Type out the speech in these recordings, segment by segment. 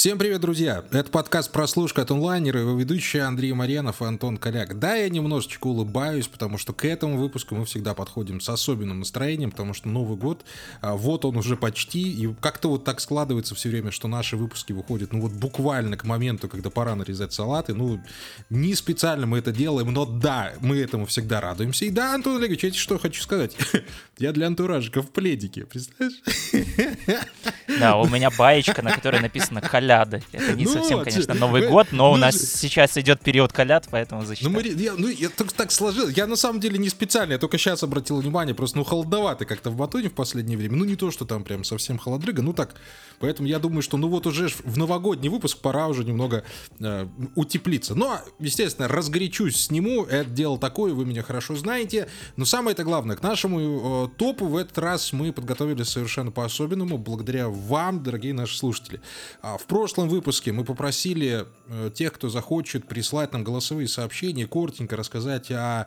Всем привет, друзья! Это подкаст «Прослушка от онлайнера» его ведущие Андрей Марьянов и Антон Коляк. Да, я немножечко улыбаюсь, потому что к этому выпуску мы всегда подходим с особенным настроением, потому что Новый год, а, вот он уже почти, и как-то вот так складывается все время, что наши выпуски выходят, ну вот буквально к моменту, когда пора нарезать салаты, ну, не специально мы это делаем, но да, мы этому всегда радуемся. И да, Антон Олегович, я тебе что хочу сказать. Я для антуражика в пледике, представляешь? Да, у меня баечка, на которой написано «Коляды». Это не ну, совсем, конечно, Новый год, но ну, у нас сейчас идет период коляд, поэтому зачитаю. Ну, я, ну, я так, так сложил. Я на самом деле не специально, я только сейчас обратил внимание, просто ну холодновато как-то в Батуне в последнее время. Ну не то, что там прям совсем холодрыга, ну так. Поэтому я думаю, что ну вот уже в новогодний выпуск пора уже немного э, утеплиться. Но, естественно, разгорячусь, сниму. Это дело такое, вы меня хорошо знаете. Но самое это главное, к нашему э, топу в этот раз мы подготовили совершенно по-особенному, благодаря вам, дорогие наши слушатели. А в прошлом выпуске мы попросили э, тех, кто захочет прислать нам голосовые сообщения, коротенько рассказать о,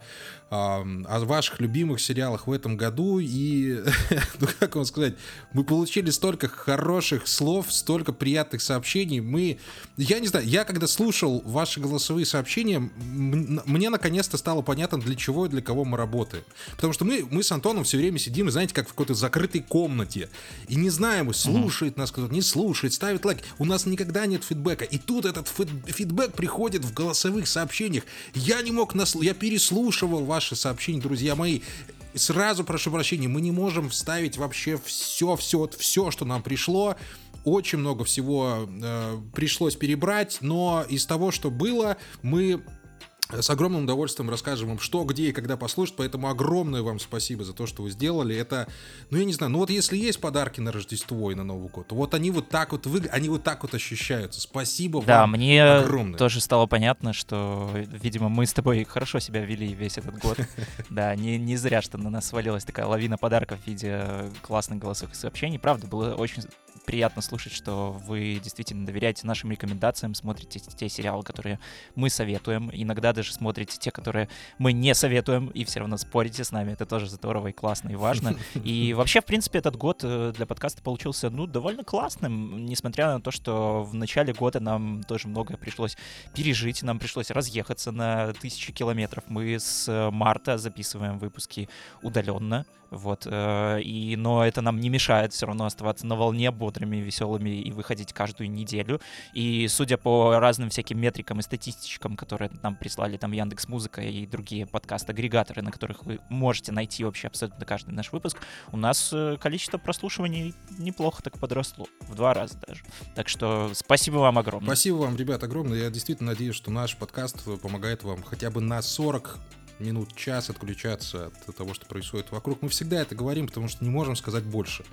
о, ваших любимых сериалах в этом году. И, ну как вам сказать, мы получили столько хороших слов, столько приятных сообщений. Мы, я не знаю, я когда слушал ваши голосовые сообщения, мне наконец-то стало понятно, для чего и для кого мы работаем. Потому что мы, мы с Антоном все время сидим, знаете, как в какой-то закрытой комнате. И не знаем, слушает нас кто-то, не слушает, ставит лайк. У нас никогда нет фидбэка. И тут этот фидбэк приходит в голосовых сообщениях. Я не мог, нас... я переслушивал ваши сообщения, друзья мои. Сразу прошу прощения, мы не можем вставить вообще все, все, все, что нам пришло очень много всего э, пришлось перебрать, но из того, что было, мы с огромным удовольствием расскажем вам, что, где и когда послушать, поэтому огромное вам спасибо за то, что вы сделали. Это, ну я не знаю, ну вот если есть подарки на Рождество и на Новый год, то вот они вот так вот вы, они вот так вот ощущаются. Спасибо да, вам мне огромное. тоже стало понятно, что, видимо, мы с тобой хорошо себя вели весь этот год. Да, не, не зря, что на нас свалилась такая лавина подарков в виде классных голосовых сообщений. Правда, было очень приятно слушать, что вы действительно доверяете нашим рекомендациям, смотрите те сериалы, которые мы советуем, иногда даже смотрите те, которые мы не советуем, и все равно спорите с нами. Это тоже здорово и классно, и важно. И вообще, в принципе, этот год э, для подкаста получился, ну, довольно классным, несмотря на то, что в начале года нам тоже многое пришлось пережить, нам пришлось разъехаться на тысячи километров. Мы с марта записываем выпуски удаленно, вот, э, и, но это нам не мешает все равно оставаться на волне бодрыми, веселыми и выходить каждую неделю. И судя по разным всяким метрикам и статистичкам, которые нам прислали там Яндекс Музыка и другие подкаст-агрегаторы, на которых вы можете найти вообще абсолютно каждый наш выпуск, у нас э, количество прослушиваний неплохо так подросло, в два раза даже. Так что спасибо вам огромное. Спасибо вам, ребят, огромное. Я действительно надеюсь, что наш подкаст помогает вам хотя бы на 40 минут, час отключаться от того, что происходит вокруг. Мы всегда это говорим, потому что не можем сказать больше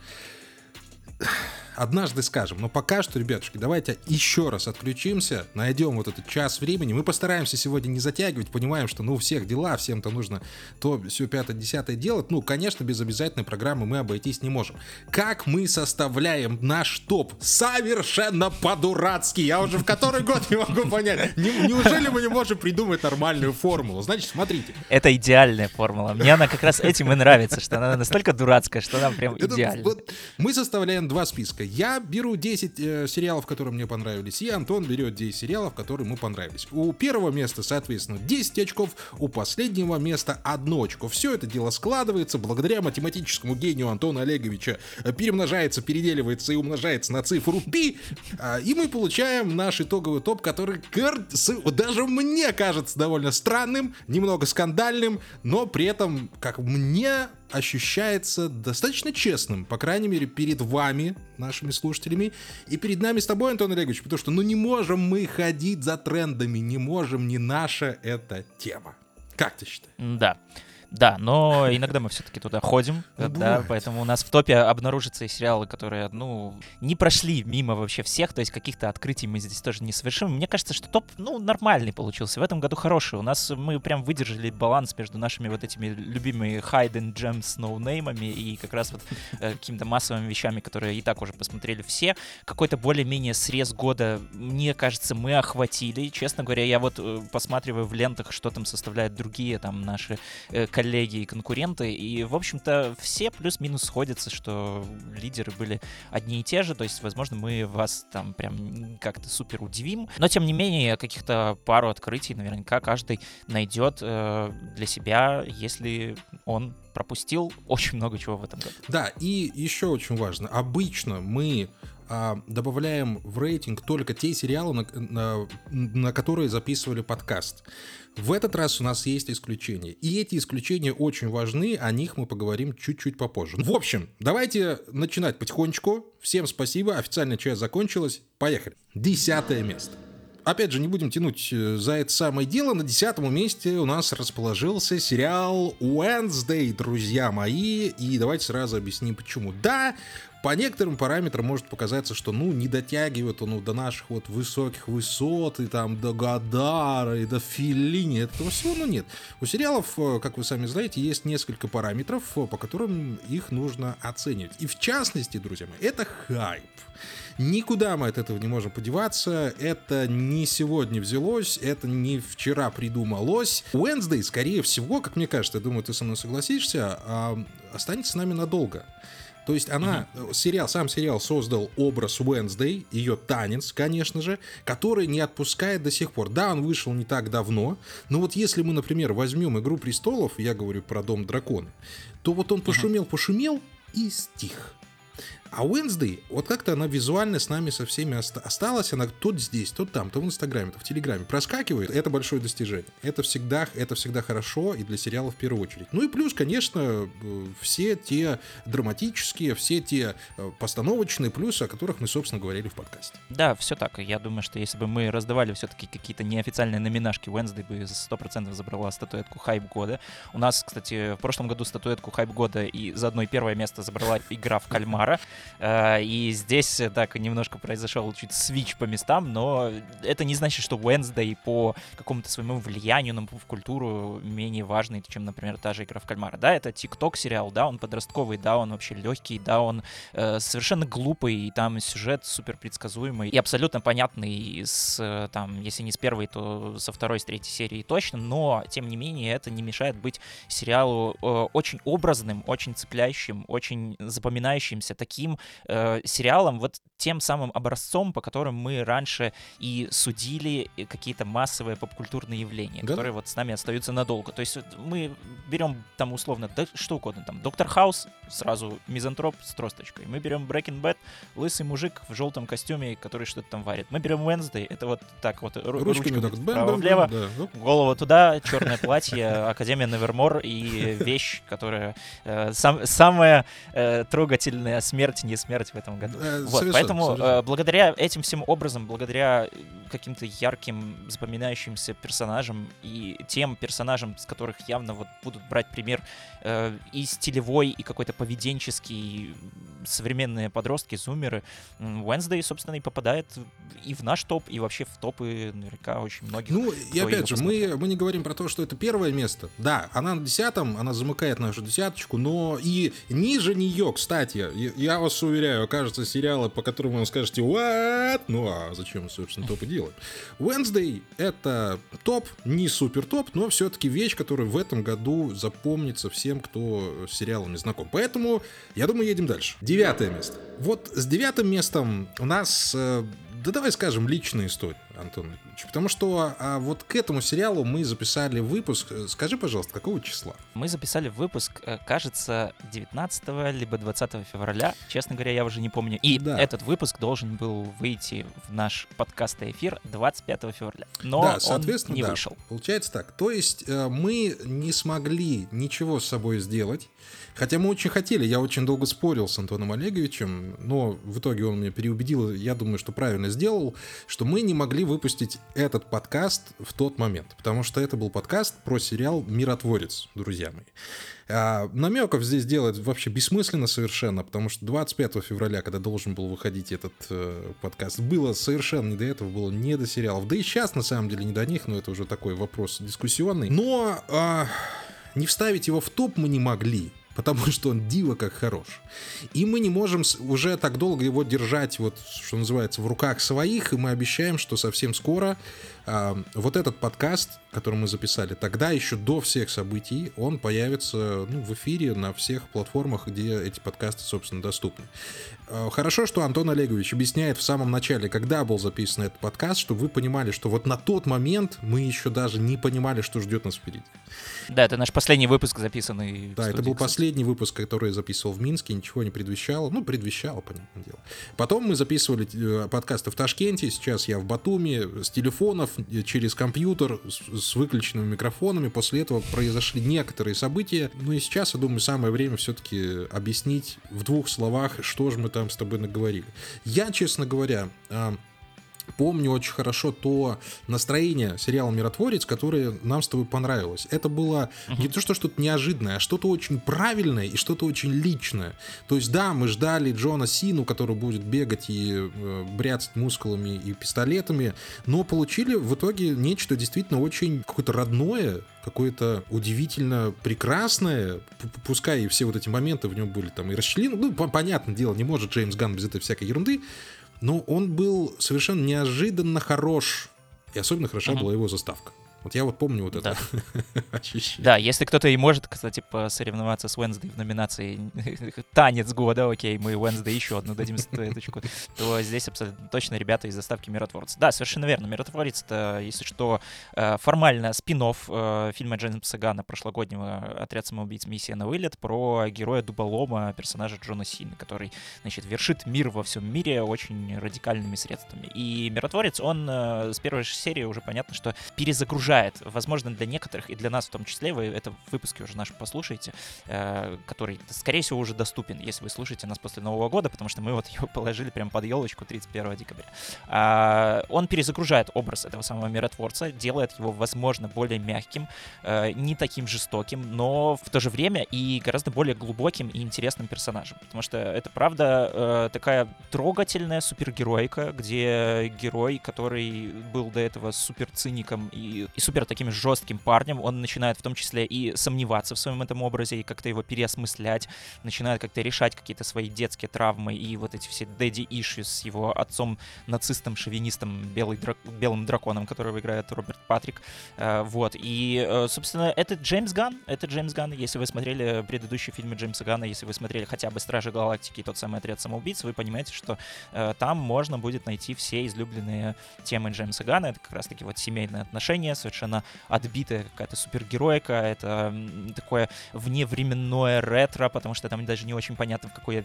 однажды скажем. Но пока что, ребятушки, давайте еще раз отключимся, найдем вот этот час времени. Мы постараемся сегодня не затягивать, понимаем, что ну у всех дела, всем-то нужно то все пятое, десятое делать. Ну, конечно, без обязательной программы мы обойтись не можем. Как мы составляем наш топ? Совершенно по-дурацки. Я уже в который год не могу понять. неужели мы не можем придумать нормальную формулу? Значит, смотрите. Это идеальная формула. Мне она как раз этим и нравится, что она настолько дурацкая, что она прям идеальна. Мы составляем два списка. Я беру 10 э, сериалов, которые мне понравились, и Антон берет 10 сериалов, которые ему понравились. У первого места, соответственно, 10 очков, у последнего места 1 очко. Все это дело складывается благодаря математическому гению Антона Олеговича, перемножается, переделивается и умножается на цифру пи, э, и мы получаем наш итоговый топ, который даже мне кажется довольно странным, немного скандальным, но при этом, как мне ощущается достаточно честным, по крайней мере, перед вами, нашими слушателями, и перед нами с тобой, Антон Олегович, потому что, ну, не можем мы ходить за трендами, не можем, не наша эта тема. Как ты считаешь? Да. Да, но иногда мы все-таки туда ходим, ну, да, поэтому у нас в топе обнаружатся и сериалы, которые, ну, не прошли мимо вообще всех, то есть каких-то открытий мы здесь тоже не совершим. Мне кажется, что топ, ну, нормальный получился, в этом году хороший. У нас мы прям выдержали баланс между нашими вот этими любимыми hidden gems ноунеймами и как раз вот э, какими-то массовыми вещами, которые и так уже посмотрели все. Какой-то более-менее срез года, мне кажется, мы охватили. Честно говоря, я вот э, посматриваю в лентах, что там составляют другие там наши э, коллеги и конкуренты, и, в общем-то, все плюс-минус сходятся, что лидеры были одни и те же, то есть, возможно, мы вас там прям как-то супер удивим, но, тем не менее, каких-то пару открытий наверняка каждый найдет э, для себя, если он пропустил очень много чего в этом году. Да, и еще очень важно, обычно мы а, добавляем в рейтинг только те сериалы, на, на, на которые записывали подкаст. В этот раз у нас есть исключения. И эти исключения очень важны, о них мы поговорим чуть-чуть попозже. В общем, давайте начинать потихонечку. Всем спасибо, официальная часть закончилась. Поехали. Десятое место. Опять же, не будем тянуть э, за это самое дело. На десятом месте у нас расположился сериал Wednesday, друзья мои. И давайте сразу объясним, почему. Да, по некоторым параметрам может показаться, что, ну, не дотягивает он до наших вот высоких высот, и там до Гадара, и до Филини, этого всего, но нет. У сериалов, э, как вы сами знаете, есть несколько параметров, э, по которым их нужно оценивать. И в частности, друзья мои, это хайп. Никуда мы от этого не можем подеваться. Это не сегодня взялось, это не вчера придумалось. Wednesday, скорее всего, как мне кажется, я думаю, ты со мной согласишься, а, останется с нами надолго. То есть она, mm-hmm. сериал, сам сериал создал образ Wednesday, ее танец, конечно же, который не отпускает до сих пор. Да, он вышел не так давно, но вот если мы, например, возьмем «Игру престолов», я говорю про «Дом дракона», то вот он пошумел-пошумел и стих. А Wednesday, вот как-то она визуально с нами со всеми осталась, она то здесь, то там, то в Инстаграме, то в Телеграме проскакивает. Это большое достижение. Это всегда, это всегда хорошо и для сериала в первую очередь. Ну и плюс, конечно, э, все те драматические, все те э, постановочные плюсы, о которых мы, собственно, говорили в подкасте. Да, все так. Я думаю, что если бы мы раздавали все-таки какие-то неофициальные номинашки, Wednesday бы за 100% забрала статуэтку Хайп года. У нас, кстати, в прошлом году статуэтку Хайп года и заодно и первое место забрала игра в кальмара. Э, и здесь так немножко произошел чуть свич по местам, но это не значит, что Wednesday по какому-то своему влиянию на культуру менее важный, чем, например, та же игра в кальмара. Да, это TikTok сериал, да, он подростковый, да, он вообще легкий, да, он э, совершенно глупый, и там сюжет супер предсказуемый и абсолютно понятный с, там, если не с первой, то со второй, с третьей серии точно, но, тем не менее, это не мешает быть сериалу э, очень образным, очень цепляющим, очень запоминающимся, таким, таким э, сериалом, вот тем самым образцом, по которым мы раньше и судили какие-то массовые попкультурные явления, да? которые вот с нами остаются надолго. То есть мы берем там условно да, что угодно, там Доктор Хаус, сразу мизантроп с тросточкой. Мы берем Breaking Bad, лысый мужик в желтом костюме, который что-то там варит. Мы берем Wednesday, это вот так вот ру- ручками, ручками так, вправо-влево, да. Ну. голову туда, черное платье, Академия Невермор и вещь, которая э, сам, самая э, трогательная смерть смерть, не смерть в этом году. Э, вот, поэтому совершенно. Э, благодаря этим всем образом, благодаря каким-то ярким, запоминающимся персонажам и тем персонажам, с которых явно вот будут брать пример э, и стилевой, и какой-то поведенческий, современные подростки, зумеры, Wednesday, собственно, и попадает и в наш топ, и вообще в топы наверняка очень многих. Ну, и опять же, мы, мы не говорим про то, что это первое место. Да, она на десятом, она замыкает нашу десяточку, но и ниже нее, кстати, я вас уверяю, окажется сериалы, по которым вы скажете «What?», ну а зачем, собственно, топы делать? Wednesday — это топ, не супер топ, но все-таки вещь, которая в этом году запомнится всем, кто с сериалом не знаком. Поэтому, я думаю, едем дальше. Девятое место. Вот с девятым местом у нас э, да давай скажем личная история, Антон Ильич. Потому что а вот к этому сериалу мы записали выпуск. Скажи, пожалуйста, какого числа? Мы записали выпуск, э, кажется, 19 либо 20 февраля. Честно говоря, я уже не помню. И да. этот выпуск должен был выйти в наш подкаст и эфир 25 февраля. Но да, соответственно, он не да. вышел. Получается так. То есть э, мы не смогли ничего с собой сделать. Хотя мы очень хотели, я очень долго спорил с Антоном Олеговичем, но в итоге он меня переубедил, я думаю, что правильно сделал, что мы не могли выпустить этот подкаст в тот момент, потому что это был подкаст про сериал «Миротворец», друзья мои. А, намеков здесь делать вообще бессмысленно совершенно, потому что 25 февраля, когда должен был выходить этот э, подкаст, было совершенно не до этого, было не до сериалов. Да и сейчас, на самом деле, не до них, но это уже такой вопрос дискуссионный. Но э, не вставить его в топ мы не могли, потому что он диво как хорош. И мы не можем уже так долго его держать, вот, что называется, в руках своих, и мы обещаем, что совсем скоро вот этот подкаст, который мы записали тогда, еще до всех событий, он появится ну, в эфире на всех платформах, где эти подкасты, собственно, доступны. А, хорошо, что Антон Олегович объясняет в самом начале, когда был записан этот подкаст, чтобы вы понимали, что вот на тот момент мы еще даже не понимали, что ждет нас впереди. Да, это наш последний выпуск, записанный. Да, это был последний выпуск, который я записывал в Минске, ничего не предвещало. Ну, предвещало, понятное дело. Потом мы записывали э, подкасты в Ташкенте, сейчас я в Батуми, с телефонов, через компьютер, с, с выключенными микрофонами. После этого произошли некоторые события. Ну и сейчас, я думаю, самое время все-таки объяснить в двух словах, что же мы там с тобой наговорили. Я, честно говоря, а, помню очень хорошо то настроение сериала «Миротворец», которое нам с тобой понравилось. Это было не то, что что-то неожиданное, а что-то очень правильное и что-то очень личное. То есть, да, мы ждали Джона Сину, который будет бегать и э, бряцать мускулами и пистолетами, но получили в итоге нечто действительно очень какое-то родное, какое-то удивительно прекрасное, пускай и все вот эти моменты в нем были там и расчленены, ну, понятное дело, не может Джеймс Ганн без этой всякой ерунды, но он был совершенно неожиданно хорош. И особенно хороша uh-huh. была его заставка. Вот я вот помню вот это да. ощущение. Да, если кто-то и может, кстати, посоревноваться с Wednesday в номинации «Танец года», окей, мы Wednesday еще одну дадим статуэточку, то здесь абсолютно точно ребята из заставки «Миротворца». Да, совершенно верно. «Миротворец» — это, если что, э, формально спин э, фильма Джеймса Гана прошлогоднего «Отряд самоубийц. Миссия на вылет» про героя Дуболома, персонажа Джона Сина, который, значит, вершит мир во всем мире очень радикальными средствами. И «Миротворец», он э, с первой серии уже понятно, что перезагружает перегружает. Возможно, для некоторых, и для нас в том числе, вы это в выпуске уже наши послушаете, э, который, скорее всего, уже доступен, если вы слушаете нас после Нового года, потому что мы вот его положили прямо под елочку 31 декабря. Э, он перезагружает образ этого самого миротворца, делает его, возможно, более мягким, э, не таким жестоким, но в то же время и гораздо более глубоким и интересным персонажем. Потому что это, правда, э, такая трогательная супергеройка, где герой, который был до этого суперциником и, и супер таким жестким парнем, он начинает в том числе и сомневаться в своем этом образе, и как-то его переосмыслять, начинает как-то решать какие-то свои детские травмы и вот эти все daddy issues с его отцом, нацистом, шовинистом, белый драк... белым драконом, которого играет Роберт Патрик. Э, вот. И, э, собственно, это Джеймс Ган. Это Джеймс Ган. Если вы смотрели предыдущие фильмы Джеймса Гана, если вы смотрели хотя бы Стражи Галактики и тот самый отряд самоубийц, вы понимаете, что э, там можно будет найти все излюбленные темы Джеймса Гана. Это как раз-таки вот семейные отношения, совершенно отбитая какая-то супергероика, это такое вневременное ретро, потому что там даже не очень понятно, в какое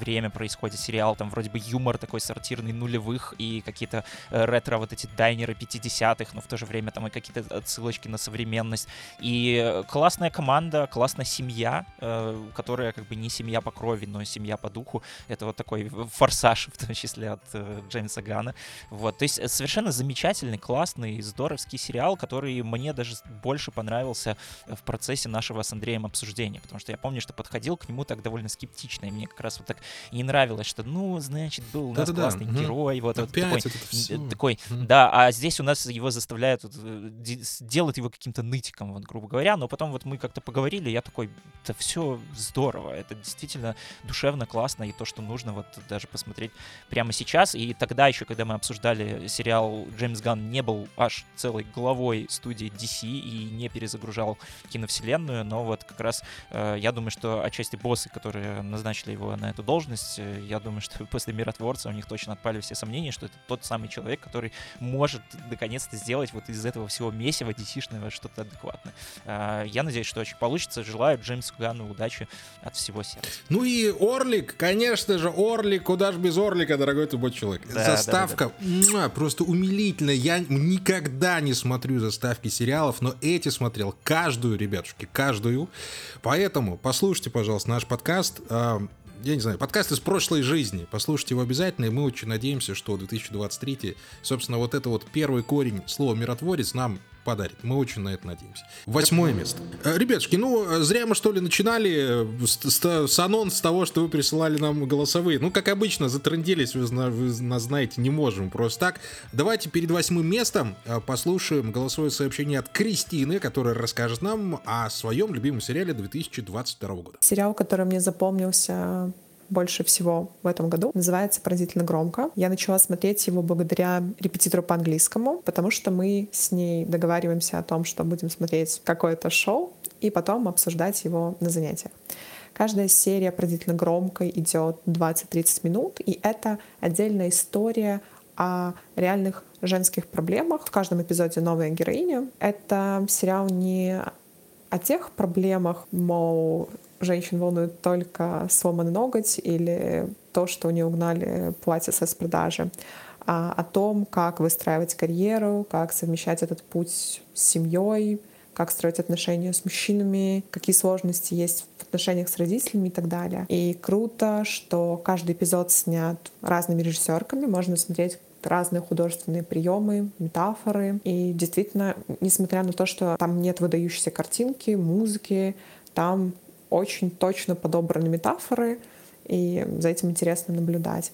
время происходит сериал, там вроде бы юмор такой сортирный нулевых и какие-то э, ретро вот эти дайнеры 50-х, но в то же время там и какие-то отсылочки на современность. И классная команда, классная семья, э, которая как бы не семья по крови, но семья по духу. Это вот такой форсаж, в том числе от э, Джеймса Гана. Вот, то есть совершенно замечательный, классный, здоровский сериал, который мне даже больше понравился в процессе нашего с Андреем обсуждения, потому что я помню, что подходил к нему так довольно скептично, и мне как раз вот так не нравилось, что, ну, значит, был у нас да, классный да, герой, вот, вот такой, такой угу. да, а здесь у нас его заставляют вот, э, делать его каким-то нытиком, вот, грубо говоря, но потом вот мы как-то поговорили, я такой, да все здорово, это действительно душевно, классно, и то, что нужно вот даже посмотреть прямо сейчас, и тогда еще, когда мы обсуждали сериал, Джеймс Ганн не был аж целой главой другой студии DC и не перезагружал киновселенную, но вот как раз э, я думаю, что отчасти боссы, которые назначили его на эту должность, э, я думаю, что после Миротворца у них точно отпали все сомнения, что это тот самый человек, который может наконец-то сделать вот из этого всего месива DC-шного что-то адекватное. Э, я надеюсь, что очень получится. Желаю Джеймсу Ганну удачи от всего сердца. Ну и Орлик, конечно же, Орлик, куда же без Орлика, дорогой ты мой человек. Да, Заставка да, да, да. просто умилительная. Я никогда не смотрю заставки сериалов, но эти смотрел каждую, ребятушки, каждую. Поэтому послушайте, пожалуйста, наш подкаст а, я не знаю, подкаст из прошлой жизни. Послушайте его обязательно, и мы очень надеемся, что 2023, собственно, вот это вот первый корень слова «миротворец» нам подарит. Мы очень на это надеемся. Восьмое место. Э, ребятушки, ну, зря мы, что ли, начинали с, с, с анонс того, что вы присылали нам голосовые. Ну, как обычно, затрендились, вы, вы нас знаете, не можем просто так. Давайте перед восьмым местом послушаем голосовое сообщение от Кристины, которая расскажет нам о своем любимом сериале 2022 года. Сериал, который мне запомнился больше всего в этом году. Называется «Поразительно громко». Я начала смотреть его благодаря репетитору по английскому, потому что мы с ней договариваемся о том, что будем смотреть какое-то шоу и потом обсуждать его на занятиях. Каждая серия поразительно громкой идет 20-30 минут, и это отдельная история о реальных женских проблемах. В каждом эпизоде новая героиня. Это сериал не о тех проблемах, мол, женщин волнует только сломанный ноготь или то, что у нее угнали платье с продажи, а о том, как выстраивать карьеру, как совмещать этот путь с семьей, как строить отношения с мужчинами, какие сложности есть в отношениях с родителями и так далее. И круто, что каждый эпизод снят разными режиссерками, можно смотреть разные художественные приемы, метафоры. И действительно, несмотря на то, что там нет выдающейся картинки, музыки, там очень точно подобраны метафоры, и за этим интересно наблюдать.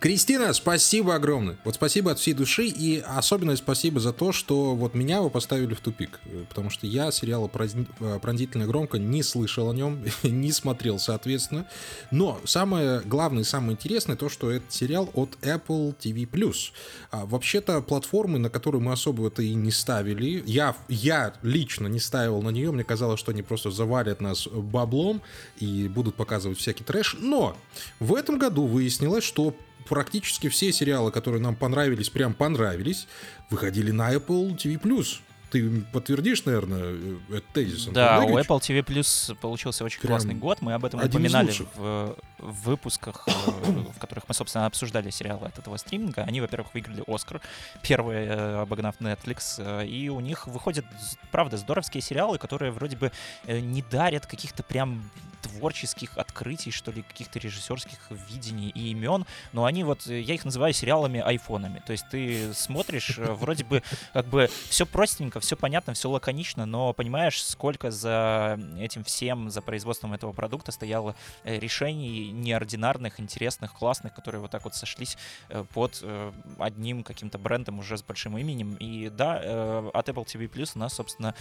Кристина, спасибо огромное. Вот спасибо от всей души и особенно спасибо за то, что вот меня вы поставили в тупик. Потому что я сериала «Пронзительно громко» не слышал о нем, не смотрел, соответственно. Но самое главное и самое интересное то, что это сериал от Apple TV+. А, вообще-то платформы, на которые мы особо это и не ставили, я, я лично не ставил на нее, мне казалось, что они просто завалят нас баблом и будут показывать всякий трэш. Но в этом году выяснилось, что практически все сериалы, которые нам понравились, прям понравились, выходили на Apple TV+. Ты подтвердишь, наверное, этот тезис? Да, у Apple TV Plus получился очень Прям классный год. Мы об этом упоминали в, в выпусках, э, в которых мы, собственно, обсуждали сериалы от этого стриминга. Они, во-первых, выиграли Оскар, первые, э, обогнав Netflix. Э, и у них выходят, правда, здоровские сериалы, которые вроде бы не дарят каких-то прям творческих открытий, что ли, каких-то режиссерских видений и имен, но они вот, я их называю сериалами айфонами. То есть ты смотришь, э, вроде бы как бы все простенько, все понятно, все лаконично, но понимаешь, сколько за этим всем, за производством этого продукта стояло э, решений неординарных, интересных, классных, которые вот так вот сошлись э, под одним каким-то брендом уже с большим именем. И да, от Apple TV Plus у нас, собственно,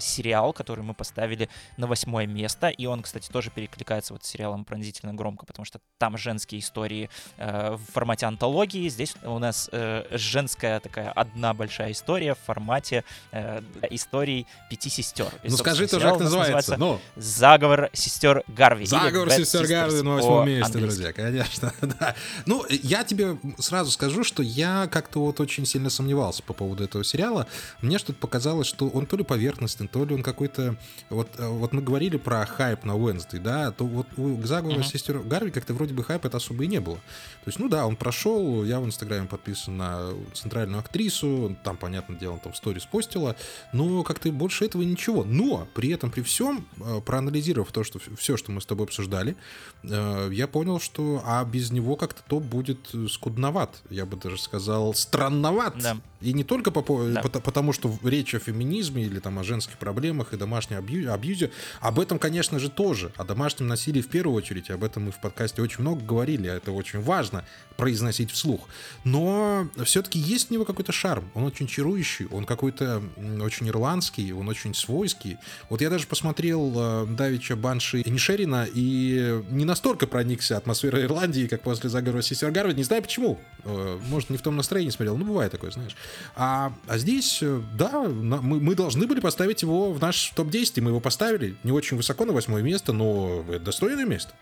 сериал, который мы поставили на восьмое место, и он, кстати, тоже тоже перекликается вот с сериалом пронзительно громко, потому что там женские истории э, в формате антологии, здесь у нас э, женская такая одна большая история в формате э, историй пяти сестер. И, ну скажи тоже, как называется. Ну. Заговор сестер Гарви. Заговор сестер Гарви на восьмом месте, друзья, конечно. да. Ну, я тебе сразу скажу, что я как-то вот очень сильно сомневался по поводу этого сериала. Мне что-то показалось, что он то ли поверхностный, то ли он какой-то... Вот, э, вот мы говорили про хайп на Wednesday, ты, да, то вот у заговора uh-huh. сестер Гарви как-то вроде бы хайпа это особо и не было. То есть, ну да, он прошел, я в Инстаграме подписан на центральную актрису, там, понятное дело, там в сторис постила, но как-то больше этого ничего. Но при этом, при всем, э, проанализировав то, что все, что мы с тобой обсуждали, э, я понял, что а без него как-то то будет скудноват, я бы даже сказал, странноват. Да. И не только по, да. потому, что речь о феминизме или там о женских проблемах и домашнем абьюзе, об этом, конечно же, тоже о домашнем насилии в первую очередь, об этом мы в подкасте очень много говорили, это очень важно произносить вслух. Но все-таки есть у него какой-то шарм, он очень чарующий, он какой-то очень ирландский, он очень свойский. Вот я даже посмотрел э, Давича Банши и Нишерина и не настолько проникся атмосферой Ирландии, как после заговора сестер Гарвард, не знаю почему. Э, может, не в том настроении смотрел, ну бывает такое, знаешь. А, а здесь, э, да, мы, мы должны были поставить его в наш топ-10, мы его поставили не очень высоко на восьмое место, но это достойное место.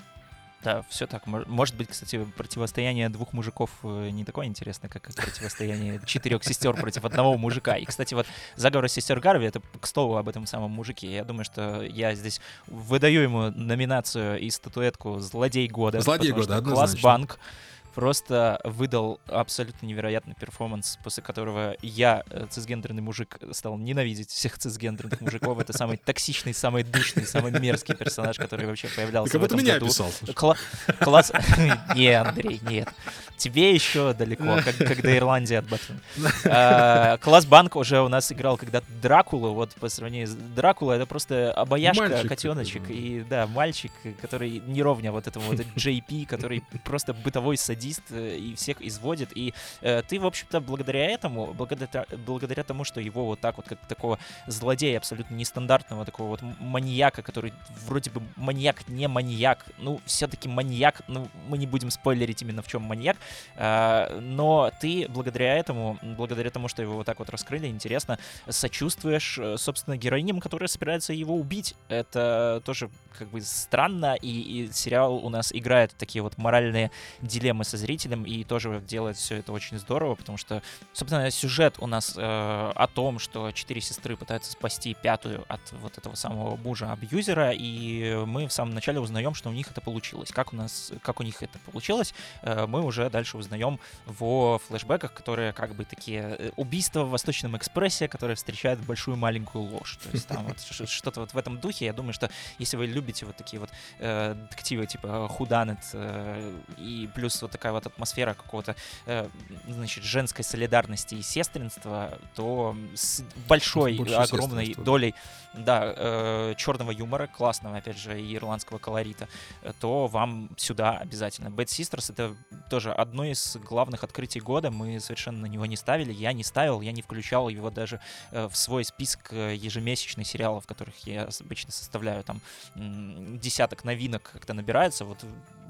Да, все так. Может быть, кстати, противостояние двух мужиков э, не такое интересное, как противостояние четырех сестер против одного мужика. И, кстати, вот заговор сестер Гарви, это к столу об этом самом мужике. Я думаю, что я здесь выдаю ему номинацию и статуэтку «Злодей года». «Злодей года», Класс Банк просто выдал абсолютно невероятный перформанс, после которого я, э, цисгендерный мужик, стал ненавидеть всех цисгендерных мужиков. Это самый токсичный, самый душный, самый мерзкий персонаж, который вообще появлялся как в этом меня году. описал. Кла- класс... Не, Андрей, нет. Тебе еще далеко, как, как до Ирландии от Бэтмена. А, Класс Банк уже у нас играл когда-то Дракулу, вот по сравнению с Дракула, это просто обаяшка, Мальчик котеночек, и да, мальчик, который не ровня вот этому вот JP, который просто бытовой садист э, и всех изводит, и э, ты, в общем-то, благодаря этому, благодаря, благодаря тому, что его вот так вот, как такого злодея абсолютно нестандартного, такого вот маньяка, который вроде бы маньяк, не маньяк, ну, все-таки маньяк, ну, мы не будем спойлерить именно в чем маньяк, а, но ты благодаря этому, благодаря тому, что его вот так вот раскрыли, интересно, сочувствуешь, э, собственно, героиням, которые собираются его убить. Это тоже как бы странно, и, и сериал у нас играет такие вот моральные дилеммы со зрителем, и тоже делает все это очень здорово, потому что, собственно, сюжет у нас э, о том, что четыре сестры пытаются спасти пятую от вот этого самого мужа-абьюзера, и мы в самом начале узнаем, что у них это получилось. Как у нас, как у них это получилось, э, мы уже дальше узнаем во флешбеках, которые как бы такие э, убийства в Восточном экспрессе, которые встречают большую маленькую ложь. То есть там вот что-то вот в этом духе. Я думаю, что если вы любите вот такие вот э, детективы типа Худанет и плюс вот такая вот атмосфера какого-то, э, значит, женской солидарности и сестринства, то с большой, Больше огромной долей, да, черного юмора, классного, опять же, и ирландского колорита, э, то вам сюда обязательно. Bad Sisters — это тоже одно из главных открытий года. Мы совершенно на него не ставили. Я не ставил, я не включал его даже э, в свой список э, ежемесячных сериалов, которых я обычно составляю. Там десяток новинок как-то набирается. Вот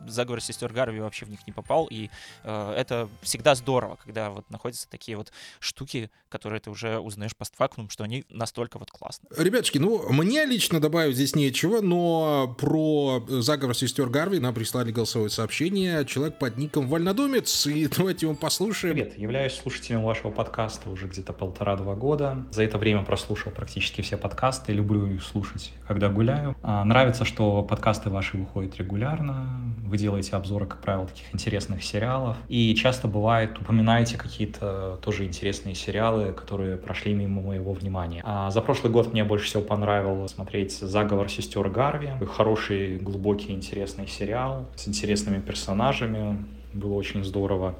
заговор сестер Гарви вообще в них не попал. И э, это всегда здорово, когда вот находятся такие вот штуки, которые ты уже узнаешь постфактум, что они настолько вот классные. Ребяточки, ну, мне лично добавить здесь нечего, но про заговор сестер Гарви нам прислали голосовое сообщение человек под ником Вольнодумец, и давайте его послушаем. Привет, являюсь слушателем вашего подкаста уже где-то полтора-два года. За это время прослушал практически все подкасты, люблю их слушать, когда гуляю. А, нравится, что подкасты ваши выходят регулярно, вы делаете обзоры, как правило, таких интересных сериалов, и часто бывает упоминаете какие-то тоже интересные сериалы, которые прошли мимо моего внимания. А за прошлый год мне больше всего понравилось смотреть «Заговор сестер Гарви». Хороший, глубокий, интересный сериал с интересными персонажами. Было очень здорово.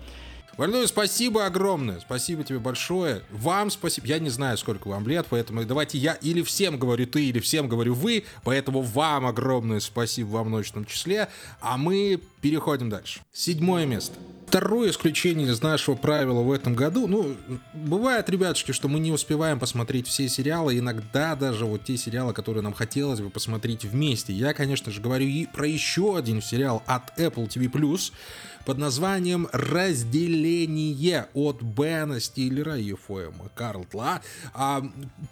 Вольной, спасибо огромное, спасибо тебе большое. Вам спасибо. Я не знаю, сколько вам лет, поэтому давайте я или всем говорю ты, или всем говорю вы, поэтому вам огромное спасибо во множественном числе, а мы переходим дальше. Седьмое место. Второе исключение из нашего правила в этом году, ну, бывает, ребятушки, что мы не успеваем посмотреть все сериалы, иногда даже вот те сериалы, которые нам хотелось бы посмотреть вместе. Я, конечно же, говорю и про еще один сериал от Apple TV+, под названием «Разделение» от Бена Стиллера и Фоэма Карлтла, а,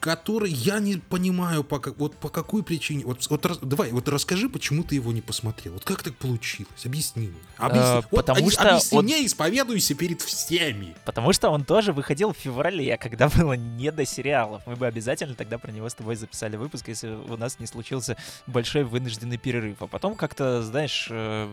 который я не понимаю, по, вот по какой причине. Вот, вот давай, вот расскажи, почему ты его не посмотрел. Вот как так получилось? Объясни мне. Объясни. Э, Вот потому объяс- что объясни он- мне, исповедуйся перед всеми. Потому что он тоже выходил в феврале, когда было не до сериалов. Мы бы обязательно тогда про него с тобой записали выпуск, если у нас не случился большой вынужденный перерыв. А потом как-то, знаешь, э,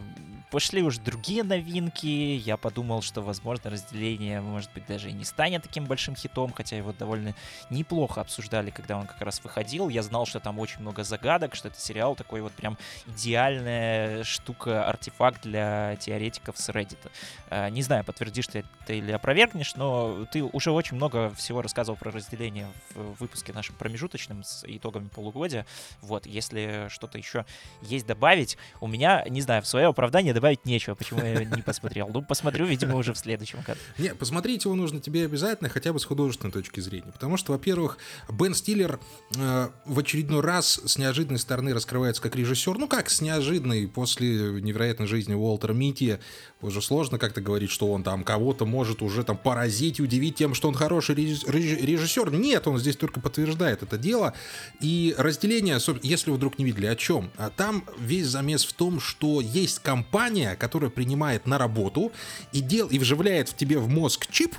пошли уже другие новинки. Я подумал, что, возможно, разделение, может быть, даже и не станет таким большим хитом, хотя его довольно неплохо обсуждали, когда он как раз выходил. Я знал, что там очень много загадок, что это сериал такой вот прям идеальная штука, артефакт для теоретиков с Reddit. Э, Не знаю, подтвердишь ты это или опровергнешь, но ты уже очень много всего рассказывал про разделение в выпуске нашем промежуточном с итогами полугодия. Вот, если что-то еще есть добавить, у меня, не знаю, в свое оправдание добавить нечего, почему я не посмотрел. Ну, посмотрю, видимо, уже в следующем году. Не, посмотреть его нужно тебе обязательно, хотя бы с художественной точки зрения. Потому что, во-первых, Бен Стиллер э, в очередной раз с неожиданной стороны раскрывается как режиссер. Ну как с неожиданной после невероятной жизни Уолтера Митти. Уже сложно как-то говорить, что он там кого-то может уже там поразить и удивить тем, что он хороший режисс- реж- режиссер. Нет, он здесь только подтверждает это дело. И разделение, если вы вдруг не видели, о чем? А Там весь замес в том, что есть компания, которая принимает на работу и, дел, и вживляет в тебе в мозг чип,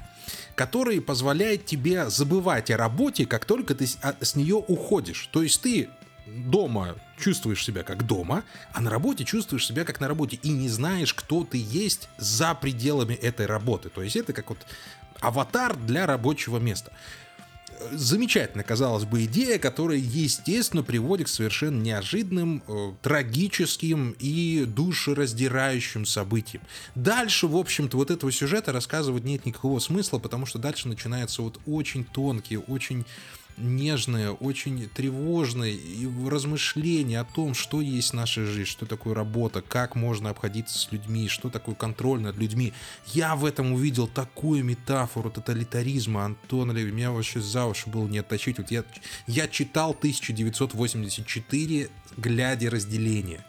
который позволяет тебе забывать о работе, как только ты с, а- с нее уходишь. То есть ты дома чувствуешь себя как дома, а на работе чувствуешь себя как на работе и не знаешь, кто ты есть за пределами этой работы. То есть это как вот аватар для рабочего места. Замечательная, казалось бы, идея, которая, естественно, приводит к совершенно неожиданным, э, трагическим и душераздирающим событиям. Дальше, в общем-то, вот этого сюжета рассказывать нет никакого смысла, потому что дальше начинаются вот очень тонкие, очень нежное, очень тревожное размышление о том, что есть наша жизнь, что такое работа, как можно обходиться с людьми, что такое контроль над людьми. Я в этом увидел такую метафору тоталитаризма, Антон Леви, меня вообще за уши было не отточить. Вот я, я читал 1984, глядя разделение.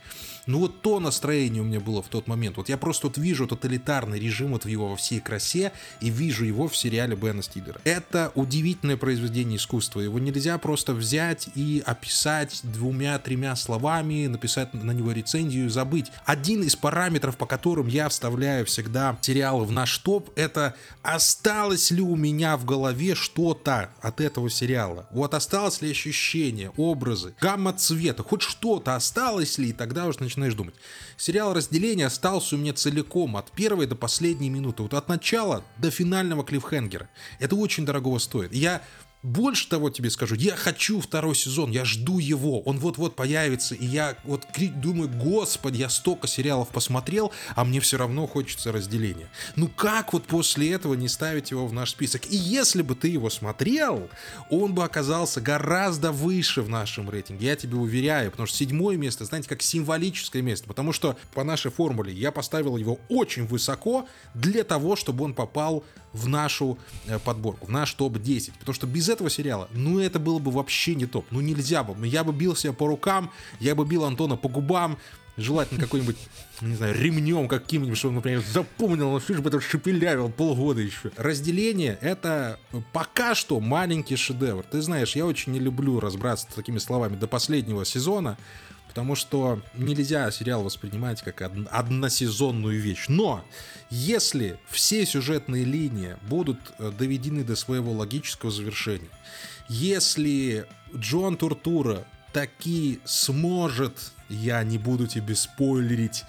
Ну вот то настроение у меня было в тот момент. Вот я просто вот вижу тоталитарный режим вот в его во всей красе и вижу его в сериале Бена Стиллера. Это удивительное произведение искусства. Его нельзя просто взять и описать двумя-тремя словами, написать на него рецензию и забыть. Один из параметров, по которым я вставляю всегда сериалы в наш топ, это осталось ли у меня в голове что-то от этого сериала. Вот осталось ли ощущение, образы, гамма цвета, хоть что-то осталось ли, и тогда уже начинаешь думать. Сериал «Разделение» остался у меня целиком, от первой до последней минуты, вот от начала до финального клиффхенгера. Это очень дорого стоит. Я больше того тебе скажу, я хочу второй сезон, я жду его, он вот-вот появится, и я вот думаю, господи, я столько сериалов посмотрел, а мне все равно хочется разделения. Ну как вот после этого не ставить его в наш список? И если бы ты его смотрел, он бы оказался гораздо выше в нашем рейтинге, я тебе уверяю, потому что седьмое место, знаете, как символическое место, потому что по нашей формуле я поставил его очень высоко для того, чтобы он попал в нашу э, подборку, в наш топ-10. Потому что без этого сериала, ну это было бы вообще не топ. Ну нельзя бы. Я бы бил себя по рукам, я бы бил Антона по губам, желательно какой-нибудь, не знаю, ремнем каким-нибудь, чтобы, например, запомнил, же бы это шепелявил полгода еще. Разделение — это пока что маленький шедевр. Ты знаешь, я очень не люблю разбраться такими словами до последнего сезона, потому что нельзя сериал воспринимать как од- односезонную вещь. Но если все сюжетные линии будут э, доведены до своего логического завершения, если Джон Туртура таки сможет, я не буду тебе спойлерить,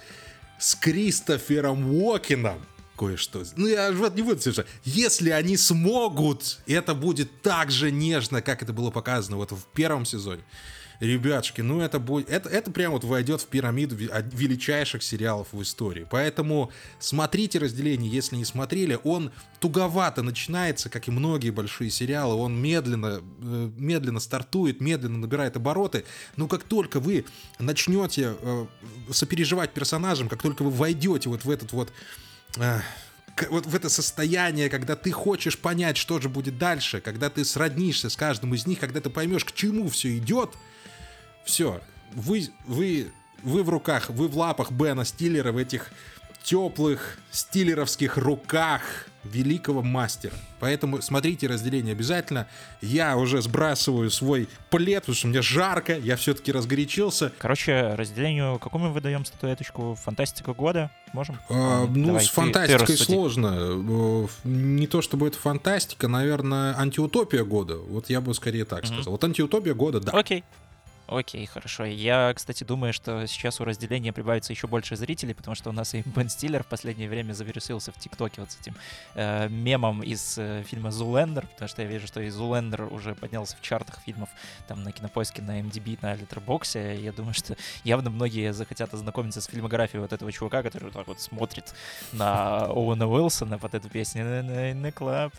с Кристофером Уокеном кое-что. Ну, я вот не буду совершать. Если они смогут, это будет так же нежно, как это было показано вот в первом сезоне ребятушки, ну это будет, это, это прям вот войдет в пирамиду величайших сериалов в истории. Поэтому смотрите разделение, если не смотрели. Он туговато начинается, как и многие большие сериалы. Он медленно, э, медленно стартует, медленно набирает обороты. Но как только вы начнете э, сопереживать персонажам, как только вы войдете вот в этот вот э, вот в это состояние, когда ты хочешь понять, что же будет дальше, когда ты сроднишься с каждым из них, когда ты поймешь, к чему все идет, все, вы, вы, вы в руках, вы в лапах Бена Стиллера, в этих теплых стиллеровских руках великого мастера. Поэтому смотрите разделение обязательно. Я уже сбрасываю свой плед, потому что мне жарко, я все-таки разгорячился. Короче, разделению, какую мы выдаем статуэточку? Фантастика года? Можем? А, ну, Давай, с фантастикой ты, ты сложно. Э, не то чтобы это фантастика, наверное, антиутопия года. Вот я бы скорее так mm-hmm. сказал. Вот антиутопия года, да. Окей. Окей, хорошо. Я, кстати, думаю, что сейчас у разделения прибавится еще больше зрителей, потому что у нас и Бен Стиллер в последнее время завирусился в ТикТоке вот с этим э, мемом из э, фильма «Зулендер», потому что я вижу, что и «Зулендер» уже поднялся в чартах фильмов там на Кинопоиске, на MDB, на Letterboxd. Я думаю, что явно многие захотят ознакомиться с фильмографией вот этого чувака, который вот так вот смотрит на Оуэна Уилсона под эту песню. На клаб.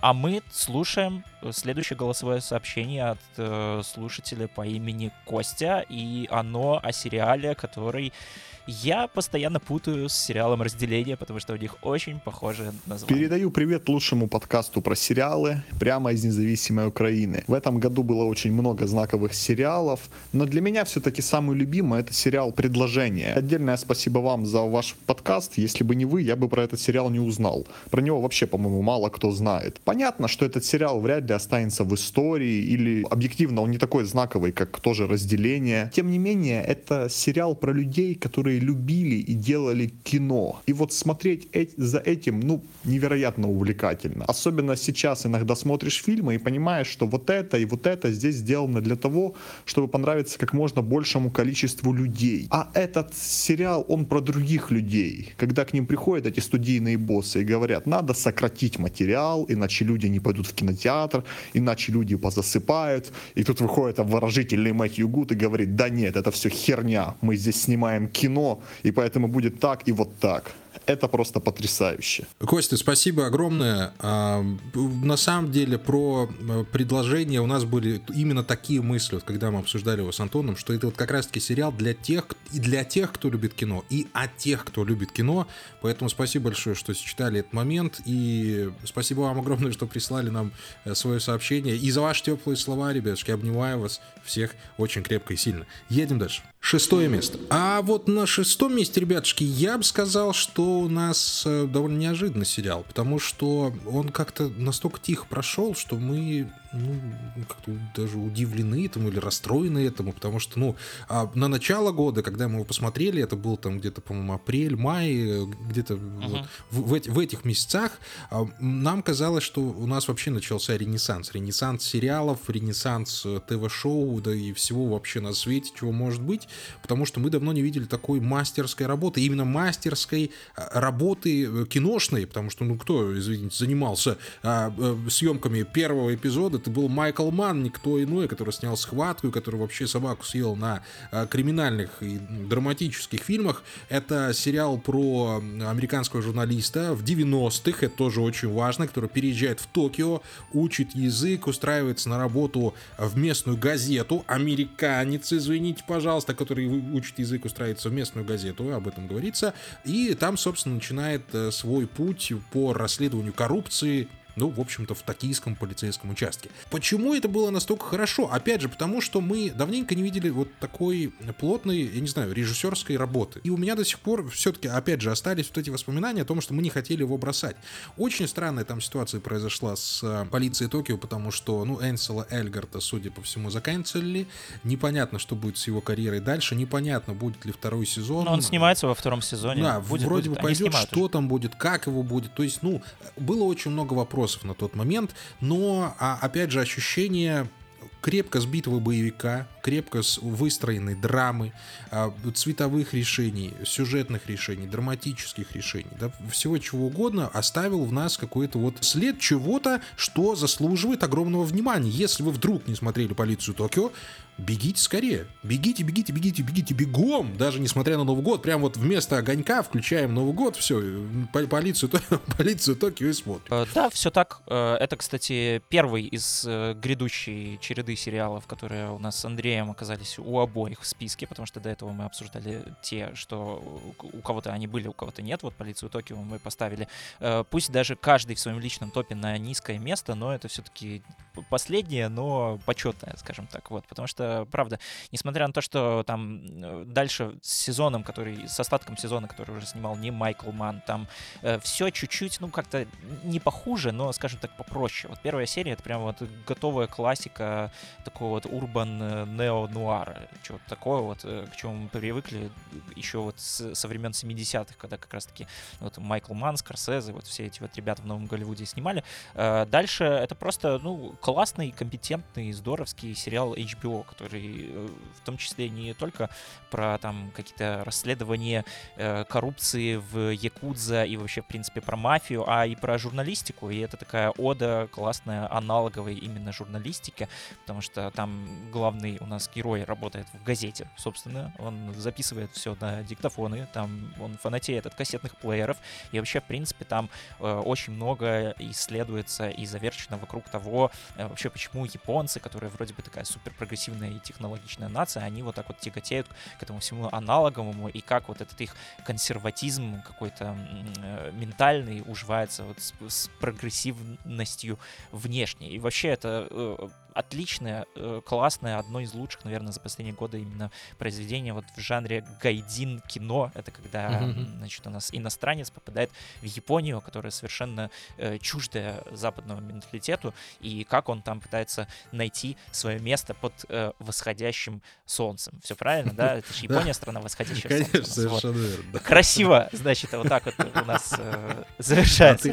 А мы слушаем следующее голосовое сообщение от э, слушателя по имени имени Костя, и оно о сериале, который я постоянно путаю с сериалом «Разделение», потому что у них очень похожие названия. Передаю привет лучшему подкасту про сериалы прямо из независимой Украины. В этом году было очень много знаковых сериалов, но для меня все-таки самый любимый это сериал «Предложение». Отдельное спасибо вам за ваш подкаст. Если бы не вы, я бы про этот сериал не узнал. Про него вообще, по-моему, мало кто знает. Понятно, что этот сериал вряд ли останется в истории или объективно он не такой знаковый, как тоже разделение. Тем не менее, это сериал про людей, которые любили и делали кино. И вот смотреть за этим, ну, невероятно увлекательно. Особенно сейчас иногда смотришь фильмы и понимаешь, что вот это и вот это здесь сделано для того, чтобы понравиться как можно большему количеству людей. А этот сериал, он про других людей. Когда к ним приходят эти студийные боссы и говорят, надо сократить материал, иначе люди не пойдут в кинотеатр, иначе люди позасыпают. И тут выходит обворожительный Мэтью Гуд и говорит, да нет, это все херня, мы здесь снимаем кино, и поэтому будет так и вот так это просто потрясающе. Костя, спасибо огромное. А, на самом деле про э, предложения у нас были именно такие мысли, вот, когда мы обсуждали его с Антоном, что это вот как раз-таки сериал для тех, и для тех, кто любит кино, и от тех, кто любит кино. Поэтому спасибо большое, что сочетали этот момент, и спасибо вам огромное, что прислали нам э, свое сообщение. И за ваши теплые слова, ребятушки, обнимаю вас всех очень крепко и сильно. Едем дальше. Шестое место. А вот на шестом месте, ребятушки, я бы сказал, что у нас э, довольно неожиданный сериал, потому что он как-то настолько тихо прошел, что мы ну, как-то даже удивлены этому или расстроены этому, потому что, ну, а на начало года, когда мы его посмотрели, это был там где-то, по-моему, апрель, май, э, где-то uh-huh. вот, в, в, в этих месяцах, а, нам казалось, что у нас вообще начался ренессанс. Ренессанс сериалов, ренессанс э, ТВ-шоу, да и всего вообще на свете, чего может быть потому что мы давно не видели такой мастерской работы, именно мастерской а, работы э, киношной, потому что, ну, кто, извините, занимался а, а, съемками первого эпизода, это был Майкл Манн, никто иной, который снял «Схватку», который вообще собаку съел на а, криминальных и драматических фильмах. Это сериал про американского журналиста в 90-х, это тоже очень важно, который переезжает в Токио, учит язык, устраивается на работу в местную газету, американец, извините, пожалуйста, который учит язык, устраивается в местную газету, об этом говорится, и там, собственно, начинает э, свой путь по расследованию коррупции, ну, в общем-то, в токийском полицейском участке. Почему это было настолько хорошо? Опять же, потому что мы давненько не видели вот такой плотной, я не знаю, режиссерской работы. И у меня до сих пор все-таки, опять же, остались вот эти воспоминания о том, что мы не хотели его бросать. Очень странная там ситуация произошла с э, полицией Токио, потому что, ну, Энсела Эльгарта, судя по всему, заканчивали. Непонятно, что будет с его карьерой дальше. Непонятно, будет ли второй сезон. Но он снимается во втором сезоне. Да, будет, вроде будет. бы пойдет, что уже. там будет, как его будет. То есть, ну, было очень много вопросов вопросов на тот момент, но, а, опять же, ощущение крепко сбитого боевика, крепко выстроенной драмы, а, цветовых решений, сюжетных решений, драматических решений, да, всего чего угодно, оставил в нас какой-то вот след чего-то, что заслуживает огромного внимания. Если вы вдруг не смотрели «Полицию Токио», бегите скорее. Бегите, бегите, бегите, бегите бегом, даже несмотря на Новый год. Прям вот вместо огонька включаем Новый год, все, полицию, полицию Токио и смотрим. Э, да, все так. Э, это, кстати, первый из э, грядущей череды сериалов, которые у нас с Андреем оказались у обоих в списке, потому что до этого мы обсуждали те, что у кого-то они были, у кого-то нет. Вот полицию Токио мы поставили. Пусть даже каждый в своем личном топе на низкое место, но это все-таки последнее, но почетное, скажем так. Вот, потому что правда, несмотря на то, что там э, дальше с сезоном, который, с остатком сезона, который уже снимал не Майкл Ман, там э, все чуть-чуть, ну, как-то не похуже, но, скажем так, попроще. Вот первая серия — это прям вот готовая классика такого вот урбан э, нео-нуара, чего-то такое вот, э, к чему мы привыкли еще вот с, со времен 70-х, когда как раз-таки вот Майкл Ман, Скорсезе, вот все эти вот ребята в Новом Голливуде снимали. Э, дальше это просто, ну, классный, компетентный, здоровский сериал HBO, который э, в том числе не только про там какие-то расследования коррупции в Якудза и вообще, в принципе, про мафию, а и про журналистику. И это такая ода классная, аналоговой именно журналистики, потому что там главный у нас герой работает в газете, собственно. Он записывает все на диктофоны, там он фанатеет от кассетных плееров. И вообще, в принципе, там э, очень много исследуется и завершено вокруг того, э, вообще, почему японцы, которые вроде бы такая супер прогрессивная и технологичная нация, они вот так вот тяготеют к этому всему аналоговому, и как вот этот их консерватизм какой-то э, ментальный уживается вот с, с прогрессивностью внешней. И вообще это э, отличное, э, классное, одно из лучших, наверное, за последние годы именно произведение вот в жанре гайдин кино. Это когда, mm-hmm. значит, у нас иностранец попадает в Японию, которая совершенно э, чуждая западному менталитету, и как он там пытается найти свое место под э, восходящим солнцем. Все правильно, да? Это же Япония, страна восходящего солнца. Конечно, совершенно верно. Красиво, значит, вот так вот у нас э, завершается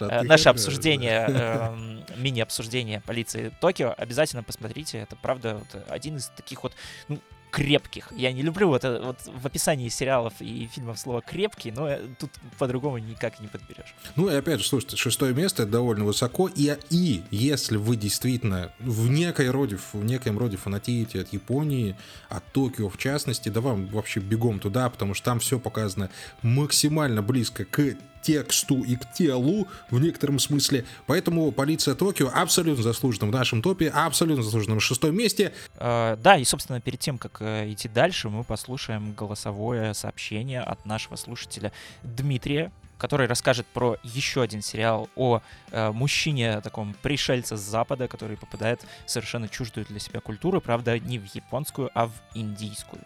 а наше обсуждение, эм, мини-обсуждение полиции Токио. Обязательно посмотрите, это правда один из таких вот ну, крепких. Я не люблю вот, это, вот в описании сериалов и фильмов слово крепкий, но э, тут по-другому никак не подберешь. Ну и опять же, слушайте, шестое место это довольно высоко, и, и если вы действительно в некой роде, в некоем роде фанатеете от Японии, от Токио в частности, да вам вообще бегом туда, потому что там все показано максимально близко к тексту и к телу в некотором смысле. Поэтому полиция Токио абсолютно заслужена в нашем топе, абсолютно заслужена в шестом месте. Uh, да, и, собственно, перед тем, как uh, идти дальше, мы послушаем голосовое сообщение от нашего слушателя Дмитрия, который расскажет про еще один сериал о э, мужчине, таком пришельце с Запада, который попадает в совершенно чуждую для себя культуру, правда, не в японскую, а в индийскую.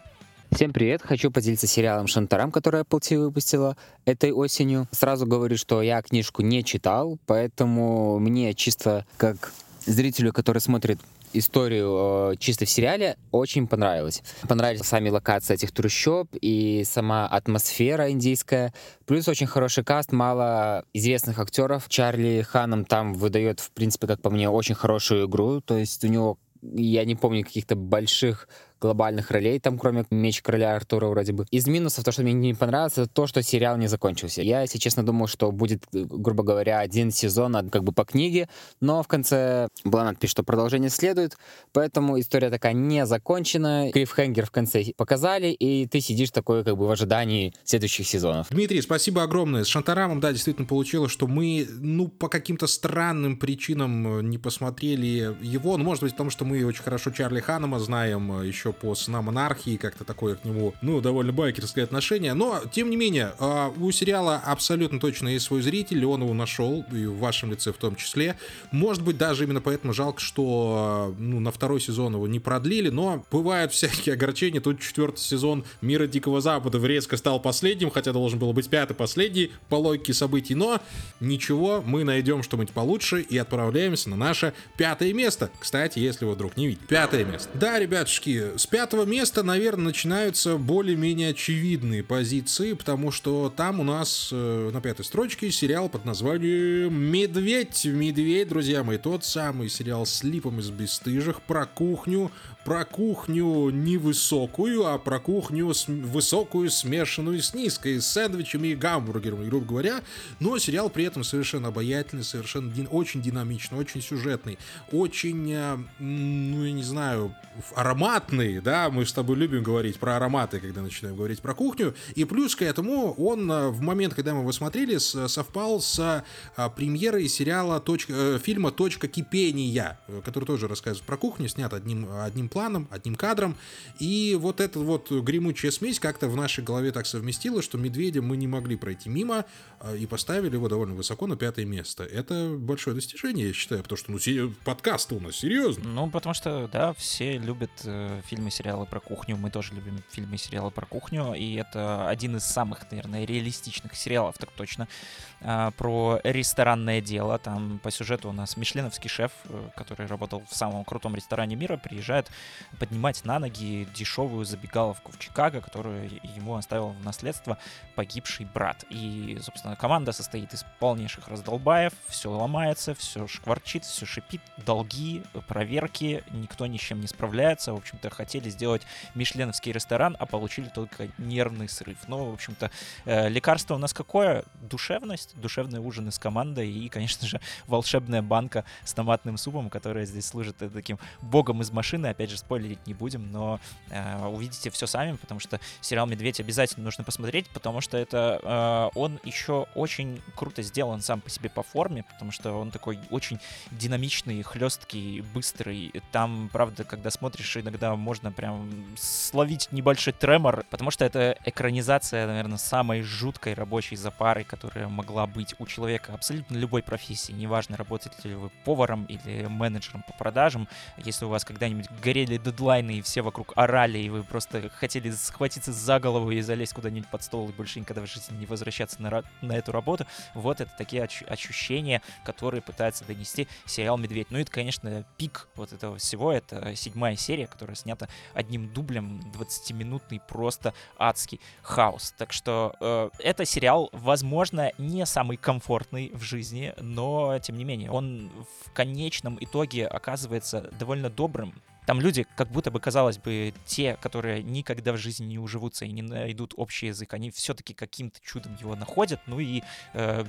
Всем привет! Хочу поделиться сериалом «Шантарам», который Apple TV выпустила этой осенью. Сразу говорю, что я книжку не читал, поэтому мне чисто как зрителю, который смотрит историю э, чисто в сериале очень понравилось. Понравились сами локации этих трущоб и сама атмосфера индийская. Плюс очень хороший каст, мало известных актеров. Чарли Ханом там выдает, в принципе, как по мне, очень хорошую игру. То есть у него я не помню каких-то больших глобальных ролей, там, кроме Меч Короля Артура вроде бы. Из минусов, то, что мне не понравилось, это то, что сериал не закончился. Я, если честно, думал, что будет, грубо говоря, один сезон как бы по книге, но в конце была надпись, что продолжение следует, поэтому история такая не закончена. Клиффхенгер в конце показали, и ты сидишь такой как бы в ожидании следующих сезонов. Дмитрий, спасибо огромное. С Шантарамом, да, действительно получилось, что мы, ну, по каким-то странным причинам не посмотрели его. Ну, может быть, потому что мы очень хорошо Чарли Ханома знаем еще еще по «Сынам анархии», как-то такое к нему, ну, довольно байкерское отношение. Но, тем не менее, а, у сериала абсолютно точно есть свой зритель, он его нашел, и в вашем лице в том числе. Может быть, даже именно поэтому жалко, что ну, на второй сезон его не продлили, но бывают всякие огорчения. Тут четвертый сезон «Мира Дикого Запада» резко стал последним, хотя должен был быть пятый последний по логике событий, но ничего, мы найдем что-нибудь получше и отправляемся на наше пятое место. Кстати, если вы вдруг не видите. Пятое место. Да, ребятушки, с пятого места, наверное, начинаются более-менее очевидные позиции, потому что там у нас э, на пятой строчке сериал под названием «Медведь». «Медведь», друзья мои, тот самый сериал с липом из бесстыжих про кухню, про кухню не высокую, а про кухню высокую, смешанную с низкой, с сэндвичами и гамбургерами, грубо говоря. Но сериал при этом совершенно обаятельный, совершенно ди- очень динамичный, очень сюжетный, очень, э, ну, я не знаю, ароматный, да, мы с тобой любим говорить про ароматы, когда начинаем говорить про кухню, и плюс к этому он э, в момент, когда мы его смотрели, совпал с э, премьерой сериала, точка, фильма «Точка кипения», который тоже рассказывает про кухню, снят одним, одним планом, одним кадром. И вот эта вот гремучая смесь как-то в нашей голове так совместила, что «Медведя» мы не могли пройти мимо и поставили его довольно высоко на пятое место. Это большое достижение, я считаю, потому что ну, подкаст у нас серьезно. Ну, потому что, да, все любят э, фильмы и сериалы про кухню. Мы тоже любим фильмы и сериалы про кухню. И это один из самых, наверное, реалистичных сериалов, так точно, э, про ресторанное дело. Там по сюжету у нас мишленовский шеф, э, который работал в самом крутом ресторане мира, приезжает поднимать на ноги дешевую забегаловку в Чикаго, которую ему оставил в наследство погибший брат. И, собственно, команда состоит из полнейших раздолбаев, все ломается, все шкварчит, все шипит, долги, проверки, никто ни с чем не справляется. В общем-то, хотели сделать мишленовский ресторан, а получили только нервный срыв. Но, в общем-то, э, лекарство у нас какое? Душевность, душевный ужин из команды и, конечно же, волшебная банка с томатным супом, которая здесь служит таким богом из машины, опять же, спойлерить не будем, но э, увидите все сами, потому что сериал «Медведь» обязательно нужно посмотреть, потому что это э, он еще очень круто сделан сам по себе по форме, потому что он такой очень динамичный, хлесткий, быстрый. Там, правда, когда смотришь, иногда можно прям словить небольшой тремор, потому что это экранизация, наверное, самой жуткой рабочей запары, которая могла быть у человека абсолютно любой профессии. Неважно, работаете ли вы поваром или менеджером по продажам. Если у вас когда-нибудь горели дедлайны и все вокруг орали, и вы просто хотели схватиться за голову и залезть куда-нибудь под стол и больше никогда в жизни не возвращаться на, на эту работу, вот это такие ощущения, которые пытается донести сериал «Медведь». Ну и, конечно, пик вот этого всего — это седьмая серия, которая снята одним дублем, 20-минутный просто адский хаос. Так что э, это сериал, возможно, не самый комфортный в жизни, но, тем не менее, он в конечном итоге оказывается довольно добрым, там люди, как будто бы, казалось бы, те, которые никогда в жизни не уживутся и не найдут общий язык, они все-таки каким-то чудом его находят. Ну и, э,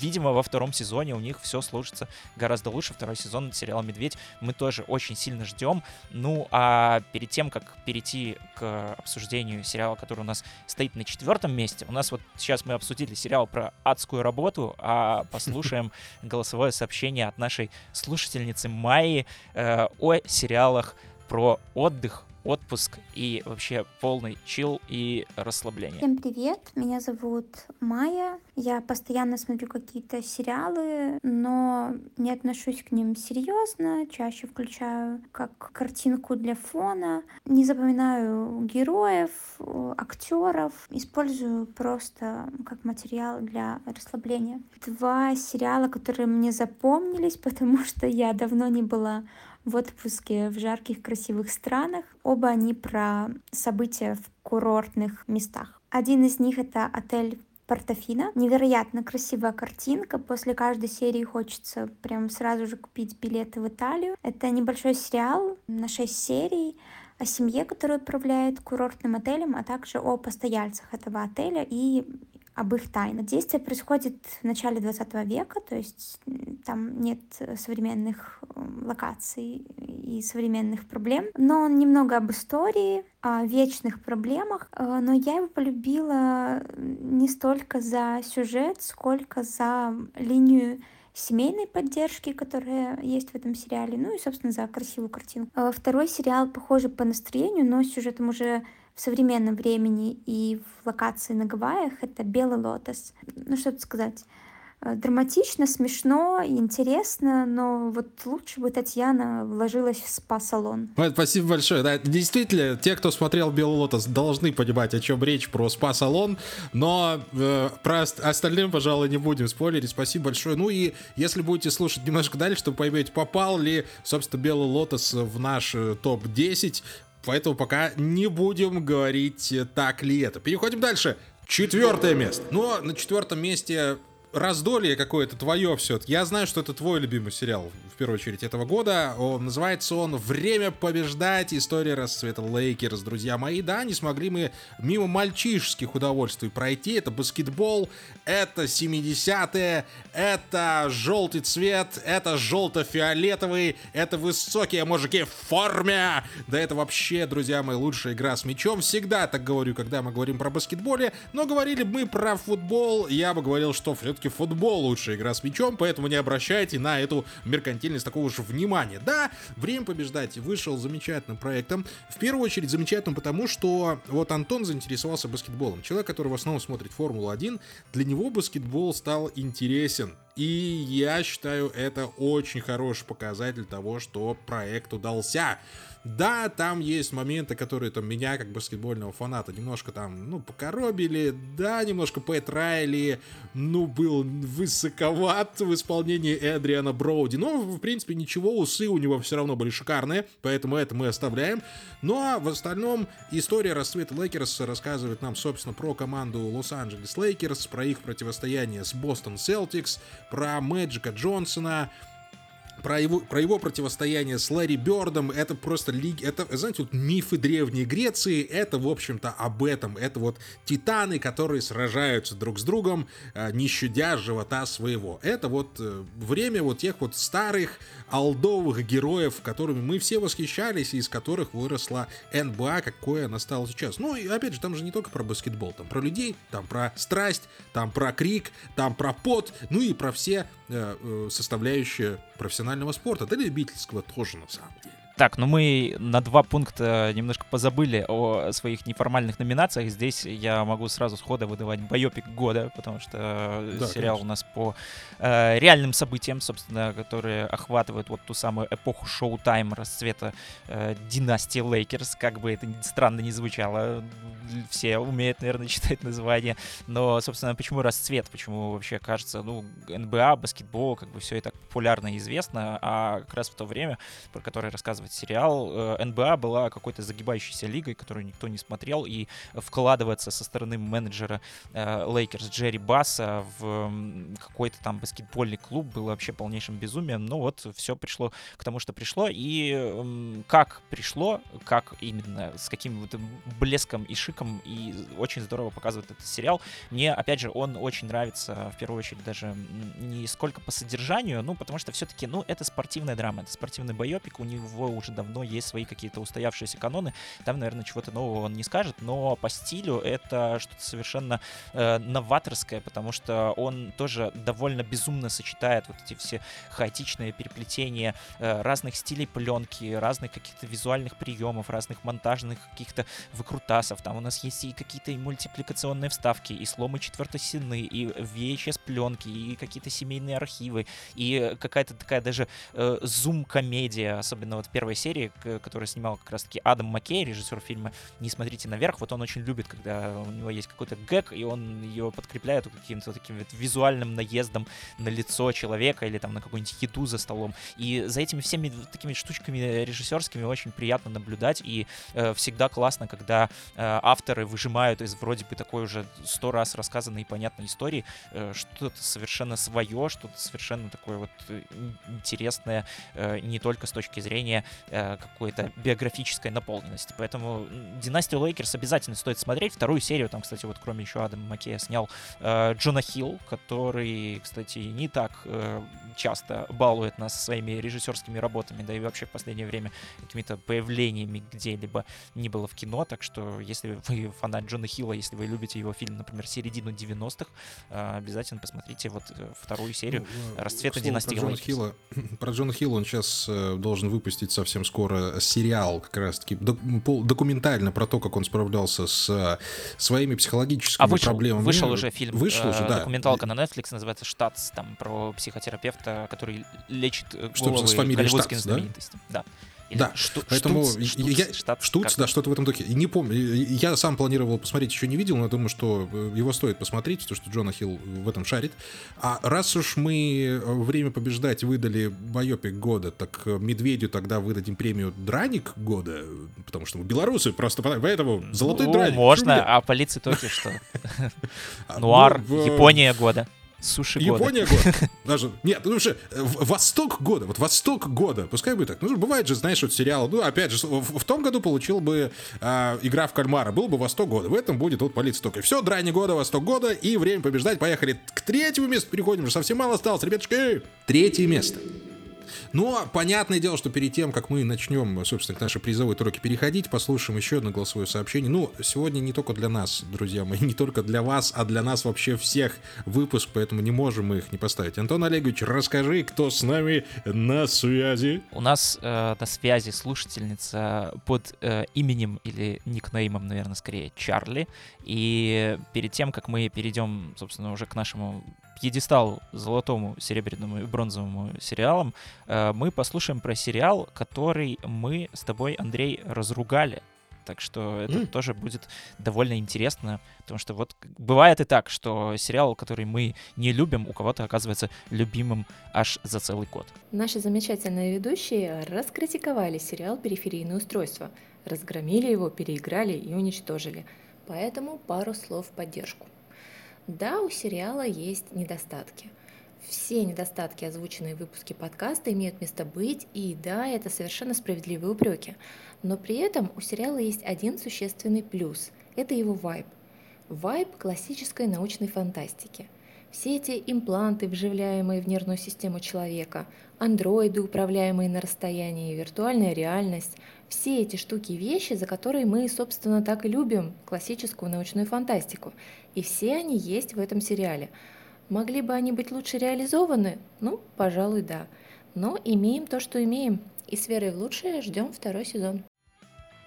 видимо, во втором сезоне у них все сложится гораздо лучше. Второй сезон сериала «Медведь» мы тоже очень сильно ждем. Ну а перед тем, как перейти к обсуждению сериала, который у нас стоит на четвертом месте, у нас вот сейчас мы обсудили сериал про адскую работу, а послушаем голосовое сообщение от нашей слушательницы Майи э, о сериалах про отдых, отпуск и вообще полный чил и расслабление. Всем привет, меня зовут Майя. Я постоянно смотрю какие-то сериалы, но не отношусь к ним серьезно. Чаще включаю как картинку для фона. Не запоминаю героев, актеров. Использую просто как материал для расслабления. Два сериала, которые мне запомнились, потому что я давно не была в отпуске в жарких красивых странах. Оба они про события в курортных местах. Один из них это отель Портофино. Невероятно красивая картинка. После каждой серии хочется прям сразу же купить билеты в Италию. Это небольшой сериал на 6 серий о семье, которая управляет курортным отелем, а также о постояльцах этого отеля и об их тайнах. Действие происходит в начале 20 века, то есть там нет современных локаций и современных проблем, но он немного об истории, о вечных проблемах, э, но я его полюбила не столько за сюжет, сколько за линию семейной поддержки, которая есть в этом сериале, ну и, собственно, за красивую картину. Э, второй сериал похоже по настроению, но сюжетом уже в современном времени и в локации на Гавайях, это «Белый лотос». Ну, что тут сказать. Э, драматично, смешно, интересно, но вот лучше бы Татьяна вложилась в спа-салон. Спасибо большое. Да, действительно, те, кто смотрел «Белый лотос», должны понимать, о чем речь про спа-салон, но э, про остальным, пожалуй, не будем спойлерить. Спасибо большое. Ну и если будете слушать немножко дальше, то поймете, попал ли, собственно, «Белый лотос» в наш э, топ-10, Поэтому пока не будем говорить, так ли это. Переходим дальше. Четвертое место. Но на четвертом месте раздолье какое-то твое все. Я знаю, что это твой любимый сериал, в первую очередь, этого года. Он, называется он «Время побеждать. История расцвета Лейкерс». Друзья мои, да, не смогли мы мимо мальчишеских удовольствий пройти. Это баскетбол, это 70-е, это желтый цвет, это желто-фиолетовый, это высокие мужики в форме. Да это вообще, друзья мои, лучшая игра с мячом. Всегда так говорю, когда мы говорим про баскетболе. Но говорили мы про футбол, я бы говорил, что все-таки все-таки футбол лучшая игра с мячом, поэтому не обращайте на эту меркантильность такого же внимания. Да, «Время побеждать» вышел замечательным проектом. В первую очередь замечательным потому, что вот Антон заинтересовался баскетболом. Человек, который в основном смотрит Формулу-1, для него баскетбол стал интересен. И я считаю, это очень хороший показатель того, что проект удался. Да, там есть моменты, которые там меня, как баскетбольного фаната, немножко там, ну, покоробили, да, немножко Пэт Райли, ну, был высоковат в исполнении Эдриана Броуди, но, в принципе, ничего, усы у него все равно были шикарные, поэтому это мы оставляем. Ну, а в остальном история расцвета Лейкерс рассказывает нам, собственно, про команду Лос-Анджелес Лейкерс, про их противостояние с Бостон Селтикс, про Мэджика Джонсона, про его, про его противостояние с Ларри Бёрдом, это просто лиг, это, знаете, вот мифы Древней Греции, это, в общем-то, об этом. Это вот титаны, которые сражаются друг с другом, э, не щадя живота своего. Это вот э, время вот тех вот старых алдовых героев, которыми мы все восхищались, и из которых выросла НБА, какое она стала сейчас. Ну, и опять же, там же не только про баскетбол, там про людей, там про страсть, там про крик, там про пот, ну и про все э, составляющие профессионального спорта, да любительского тоже на самом деле. Так, ну мы на два пункта немножко позабыли о своих неформальных номинациях. Здесь я могу сразу схода выдавать байопик года, потому что да, сериал конечно. у нас по э, реальным событиям, собственно, которые охватывают вот ту самую эпоху Showtime расцвета э, династии Лейкерс, как бы это странно не звучало. Все умеют, наверное, читать название. Но, собственно, почему расцвет? Почему вообще кажется, ну, НБА, баскетбол, как бы все это популярно и известно, а как раз в то время, про которое рассказывает сериал, э, НБА была какой-то загибающейся лигой, которую никто не смотрел, и вкладываться со стороны менеджера Лейкерс Джерри Басса в какой-то там баскетбольный клуб было вообще полнейшим безумием. Но вот все пришло к тому, что пришло. И как пришло, как именно, с каким вот блеском и шиком, и очень здорово показывает этот сериал. Мне, опять же, он очень нравится, в первую очередь, даже не сколько по содержанию, ну, потому что все-таки, ну, это спортивная драма, это спортивный байопик, у него уже давно есть свои какие-то устоявшиеся каноны, там, наверное, чего-то нового он не скажет, но по стилю это что-то совершенно э, новаторское, потому что он тоже довольно безумно сочетает вот эти все хаотичные переплетения э, разных стилей пленки, разных каких-то визуальных приемов, разных монтажных каких-то выкрутасов. Там у нас есть и какие-то мультипликационные вставки, и сломы четвертой стены, и VHS пленки, и какие-то семейные архивы, и какая-то такая даже э, зум-комедия, особенно вот в первой серии, которую снимал как раз-таки Адам Маккей, режиссер фильма «Не смотрите наверх». Вот он очень любит, когда у него есть какой-то гэг, и он его подкрепляет каким-то таким вот визуальным наездом на лицо человека или там на какую-нибудь еду за столом. И за этими всеми такими штучками режиссерскими очень приятно наблюдать, и э, всегда классно, когда э, авторы выжимают из вроде бы такой уже сто раз рассказанной и понятной истории э, что-то совершенно свое, что-то совершенно такое вот э, интересное, э, не только с точки зрения э, какой-то биографической наполненности. Поэтому «Династию Лейкерс» обязательно стоит смотреть. Вторую серию, там, кстати, вот кроме еще Адама Маккея снял э, Джона Хилл, который, кстати, не так э, часто балует нас своими режиссерскими работами, да и вообще в последнее время какими-то появлениями где-либо не было в кино. Так что, если вы фанат Джона Хилла, если вы любите его фильм, например, середину 90-х, э, обязательно посмотрите вот э, вторую серию ну, «Расцвета династии про Джона, Хилла, про Джона Хилла он сейчас э, должен выпустить совсем скоро сериал, как раз-таки документально про то, как он справлялся с э, своими психологическими а вышел, проблемами. Вышел уже фильм. Вышел уже, да. Документалка на Netflix называется «Штатс», там про психотерапевта, который лечит Что, головы с голливудским Штатс. Да? да. Или да, шту, поэтому штуц, штуц, я, штат, штуц, да, что-то в этом духе. Не помню, я сам планировал посмотреть, еще не видел, но думаю, что э, его стоит посмотреть, потому что Джона Хилл в этом шарит. А раз уж мы время побеждать выдали байопик года, так э, Медведю тогда выдадим премию Драник года, потому что мы белорусы, просто поэтому золотой ну, драник. Можно, а полиции только что? А, Нуар, ну, Япония года. Суши Япония года. год. Даже, нет, ну что, Восток года, вот Восток года, пускай будет так. Ну, бывает же, знаешь, вот сериал, ну, опять же, в, в том году получил бы э, игра в кальмара, был бы Восток года, в этом будет вот полиция только. Все, драйни года, Восток года, и время побеждать, поехали к третьему месту, переходим, уже совсем мало осталось, ребятушки. Третье место. Но понятное дело, что перед тем, как мы начнем, собственно, к нашей призовой тройке переходить, послушаем еще одно голосовое сообщение. Ну, сегодня не только для нас, друзья мои, не только для вас, а для нас вообще всех выпуск, поэтому не можем мы их не поставить. Антон Олегович, расскажи, кто с нами на связи? У нас э, на связи слушательница под э, именем или никнеймом, наверное, скорее, Чарли. И перед тем, как мы перейдем, собственно, уже к нашему пьедестал золотому, серебряному и бронзовому сериалам, э, мы послушаем про сериал, который мы с тобой, Андрей, разругали. Так что это mm. тоже будет довольно интересно, потому что вот бывает и так, что сериал, который мы не любим, у кого-то оказывается любимым аж за целый год. Наши замечательные ведущие раскритиковали сериал «Периферийное устройство», разгромили его, переиграли и уничтожили. Поэтому пару слов в поддержку. Да, у сериала есть недостатки. Все недостатки, озвученные в выпуске подкаста, имеют место быть, и да, это совершенно справедливые упреки. Но при этом у сериала есть один существенный плюс – это его вайб. Вайб классической научной фантастики. Все эти импланты, вживляемые в нервную систему человека, андроиды, управляемые на расстоянии, виртуальная реальность – все эти штуки вещи, за которые мы, собственно, так и любим классическую научную фантастику. И все они есть в этом сериале. Могли бы они быть лучше реализованы? Ну, пожалуй, да. Но имеем то, что имеем. И с верой в лучшее ждем второй сезон.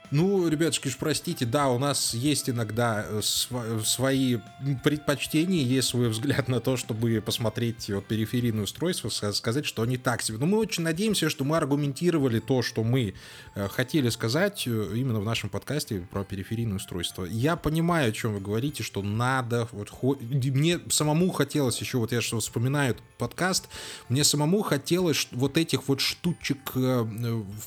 Ну, ребятушки, уж простите, да, у нас есть иногда э, св- свои предпочтения, есть свой взгляд на то, чтобы посмотреть вот периферийное устройство, сказать, что они так себе. Но мы очень надеемся, что мы аргументировали то, что мы э, хотели сказать э, именно в нашем подкасте про периферийное устройство. Я понимаю, о чем вы говорите, что надо, вот, хо... мне самому хотелось еще, вот я что вспоминаю этот подкаст, мне самому хотелось вот этих вот штучек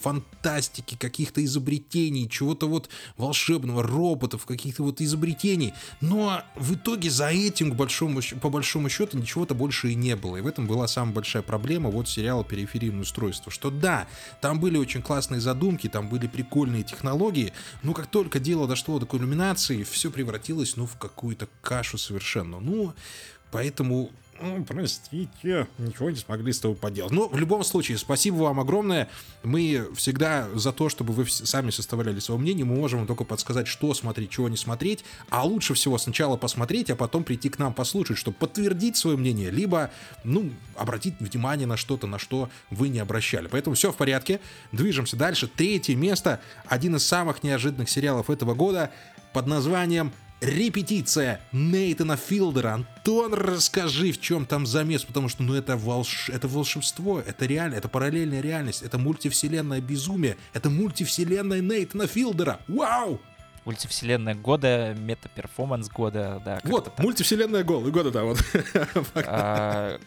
фантастики, каких-то изобретений, чего-то вот волшебного, роботов, каких-то вот изобретений. Но в итоге за этим, к большому, по большому счету, ничего-то больше и не было. И в этом была самая большая проблема вот сериала «Периферийное устройство». Что да, там были очень классные задумки, там были прикольные технологии, но как только дело дошло до кульминации, все превратилось, ну, в какую-то кашу совершенно. Ну, поэтому простите, ничего не смогли с тобой поделать. Но в любом случае, спасибо вам огромное. Мы всегда за то, чтобы вы сами составляли свое мнение. Мы можем вам только подсказать, что смотреть, чего не смотреть. А лучше всего сначала посмотреть, а потом прийти к нам послушать, чтобы подтвердить свое мнение, либо, ну, обратить внимание на что-то, на что вы не обращали. Поэтому все в порядке. Движемся дальше. Третье место. Один из самых неожиданных сериалов этого года под названием репетиция Нейтана Филдера. Антон, расскажи, в чем там замес, потому что, ну, это, волш... это волшебство, это реально, это параллельная реальность, это мультивселенная безумие, это мультивселенная Нейтана Филдера. Вау! Мультивселенная года, мета-перформанс года, да. Вот, мультивселенная года, да, вот. А,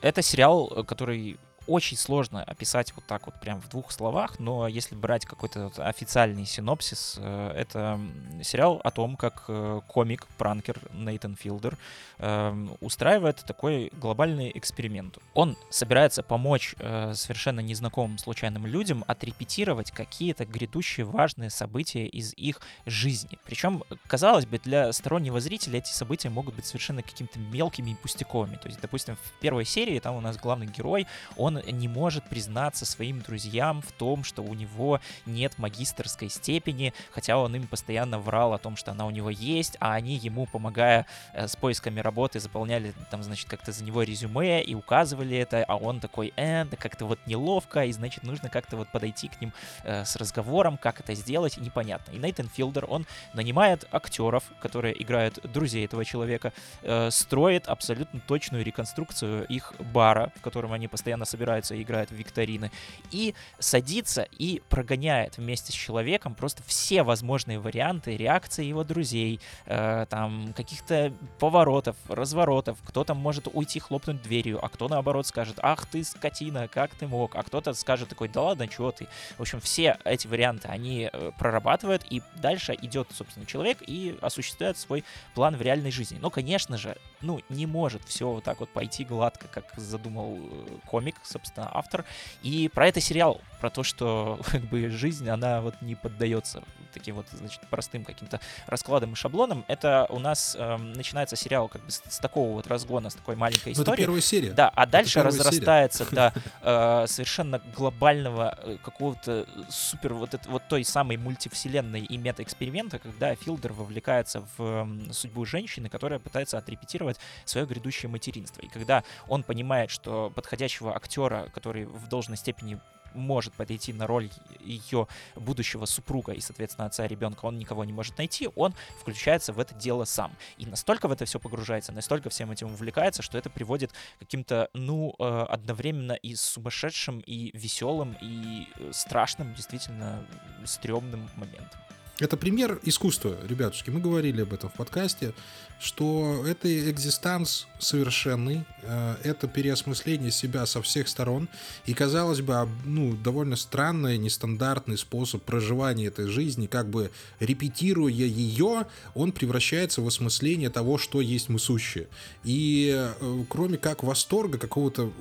это сериал, который очень сложно описать вот так вот прям в двух словах, но если брать какой-то вот официальный синопсис, э, это сериал о том, как э, комик, пранкер Нейтан Филдер эм, устраивает такой глобальный эксперимент. Он собирается помочь э, совершенно незнакомым случайным людям отрепетировать какие-то грядущие важные события из их жизни. Причем, казалось бы, для стороннего зрителя эти события могут быть совершенно какими-то мелкими и пустяковыми. То есть, допустим, в первой серии там у нас главный герой, он не может признаться своим друзьям в том, что у него нет магистрской степени, хотя он им постоянно врал о том, что она у него есть, а они ему, помогая э, с поисками работы, заполняли там, значит, как-то за него резюме и указывали это, а он такой, э, да как-то вот неловко, и, значит, нужно как-то вот подойти к ним э, с разговором, как это сделать, непонятно. И Нейтан Филдер, он нанимает актеров, которые играют друзей этого человека, э, строит абсолютно точную реконструкцию их бара, в котором они постоянно собираются собираются и играют в викторины, и садится и прогоняет вместе с человеком просто все возможные варианты реакции его друзей, э, там, каких-то поворотов, разворотов, кто там может уйти хлопнуть дверью, а кто наоборот скажет, ах ты скотина, как ты мог, а кто-то скажет такой, да ладно, чего ты. В общем, все эти варианты они э, прорабатывают, и дальше идет, собственно, человек и осуществляет свой план в реальной жизни. Но, конечно же, ну, не может все вот так вот пойти гладко, как задумал э, комик, собственно, автор. И про это сериал, про то, что как бы жизнь, она вот не поддается таким вот, значит, простым каким-то раскладам и шаблонам. Это у нас э, начинается сериал как бы с, с такого вот разгона, с такой маленькой истории. Ну, это первая серия. Да, а дальше разрастается серия. до э, совершенно глобального э, какого-то супер вот, это, вот той самой мультивселенной и мета-эксперимента, когда Филдер вовлекается в э, судьбу женщины, которая пытается отрепетировать свое грядущее материнство. И когда он понимает, что подходящего актера, который в должной степени может подойти на роль ее будущего супруга и, соответственно, отца ребенка, он никого не может найти, он включается в это дело сам. И настолько в это все погружается, настолько всем этим увлекается, что это приводит к каким-то, ну, э, одновременно и сумасшедшим, и веселым, и э, страшным, действительно стрёмным моментом. Это пример искусства, ребятушки. Мы говорили об этом в подкасте, что это экзистанс совершенный, э, это переосмысление себя со всех сторон. И, казалось бы, ну, довольно странный, нестандартный способ проживания этой жизни, как бы репетируя ее, он превращается в осмысление того, что есть мы сущие. И э, кроме как восторга, какого-то,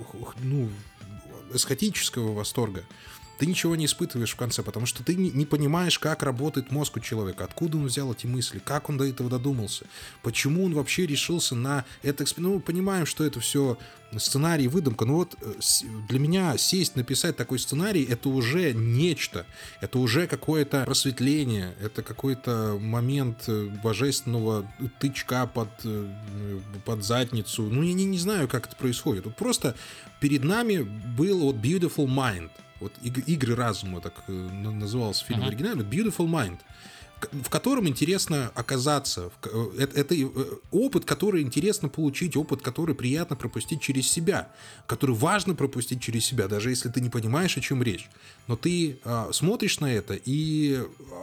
ну, эсхатического восторга, ты ничего не испытываешь в конце, потому что ты не, понимаешь, как работает мозг у человека, откуда он взял эти мысли, как он до этого додумался, почему он вообще решился на это. Ну, мы понимаем, что это все сценарий, выдумка, но вот э, для меня сесть, написать такой сценарий, это уже нечто, это уже какое-то просветление, это какой-то момент э, божественного тычка под, э, под задницу. Ну, я не, не знаю, как это происходит. Вот просто перед нами был вот Beautiful Mind — вот игры разума, так э, назывался фильм uh-huh. оригинально, Beautiful Mind в котором интересно оказаться. Э, это, э, опыт, который интересно получить, опыт, который приятно пропустить через себя, который важно пропустить через себя, даже если ты не понимаешь, о чем речь. Но ты а, смотришь на это и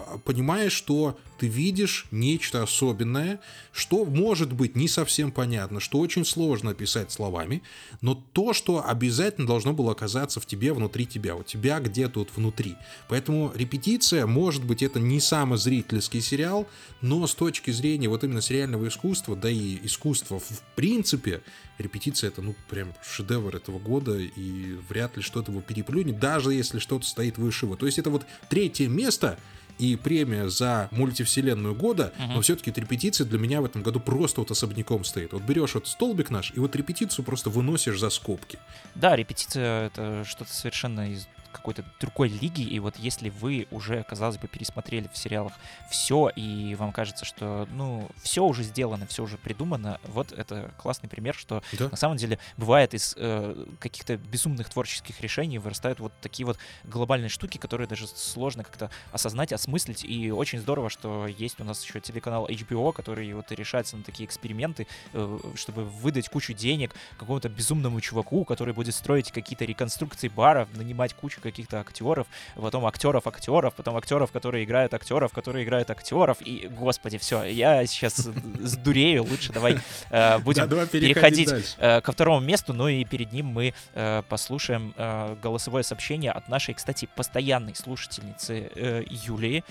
а, понимаешь, что ты видишь нечто особенное, что может быть не совсем понятно, что очень сложно описать словами, но то, что обязательно должно было оказаться в тебе, внутри тебя, у тебя где-то вот внутри. Поэтому репетиция, может быть, это не самый зрительский сериал, но с точки зрения вот именно сериального искусства, да и искусства в принципе, репетиция это, ну, прям шедевр этого года, и вряд ли что-то его переплюнет, даже если что-то стоит выше его. То есть это вот третье место, и премия за мультивселенную года, uh-huh. но все-таки вот репетиция для меня в этом году просто вот особняком стоит. Вот берешь вот столбик наш, и вот репетицию просто выносишь за скобки. Да, репетиция — это что-то совершенно из какой-то другой лиги, и вот если вы уже, казалось бы, пересмотрели в сериалах все, и вам кажется, что, ну, все уже сделано, все уже придумано, вот это классный пример, что да. на самом деле бывает из э, каких-то безумных творческих решений вырастают вот такие вот глобальные штуки, которые даже сложно как-то осознать, осмыслить, и очень здорово, что есть у нас еще телеканал HBO, который вот решается на такие эксперименты, э, чтобы выдать кучу денег какому-то безумному чуваку, который будет строить какие-то реконструкции баров, нанимать кучу каких-то актеров, потом актеров актеров, потом актеров, которые играют актеров, которые играют актеров, и, господи, все, я сейчас сдурею, лучше давай э, будем переходить э, ко второму месту, ну и перед ним мы э, послушаем голосовое сообщение от нашей, кстати, постоянной слушательницы Юлии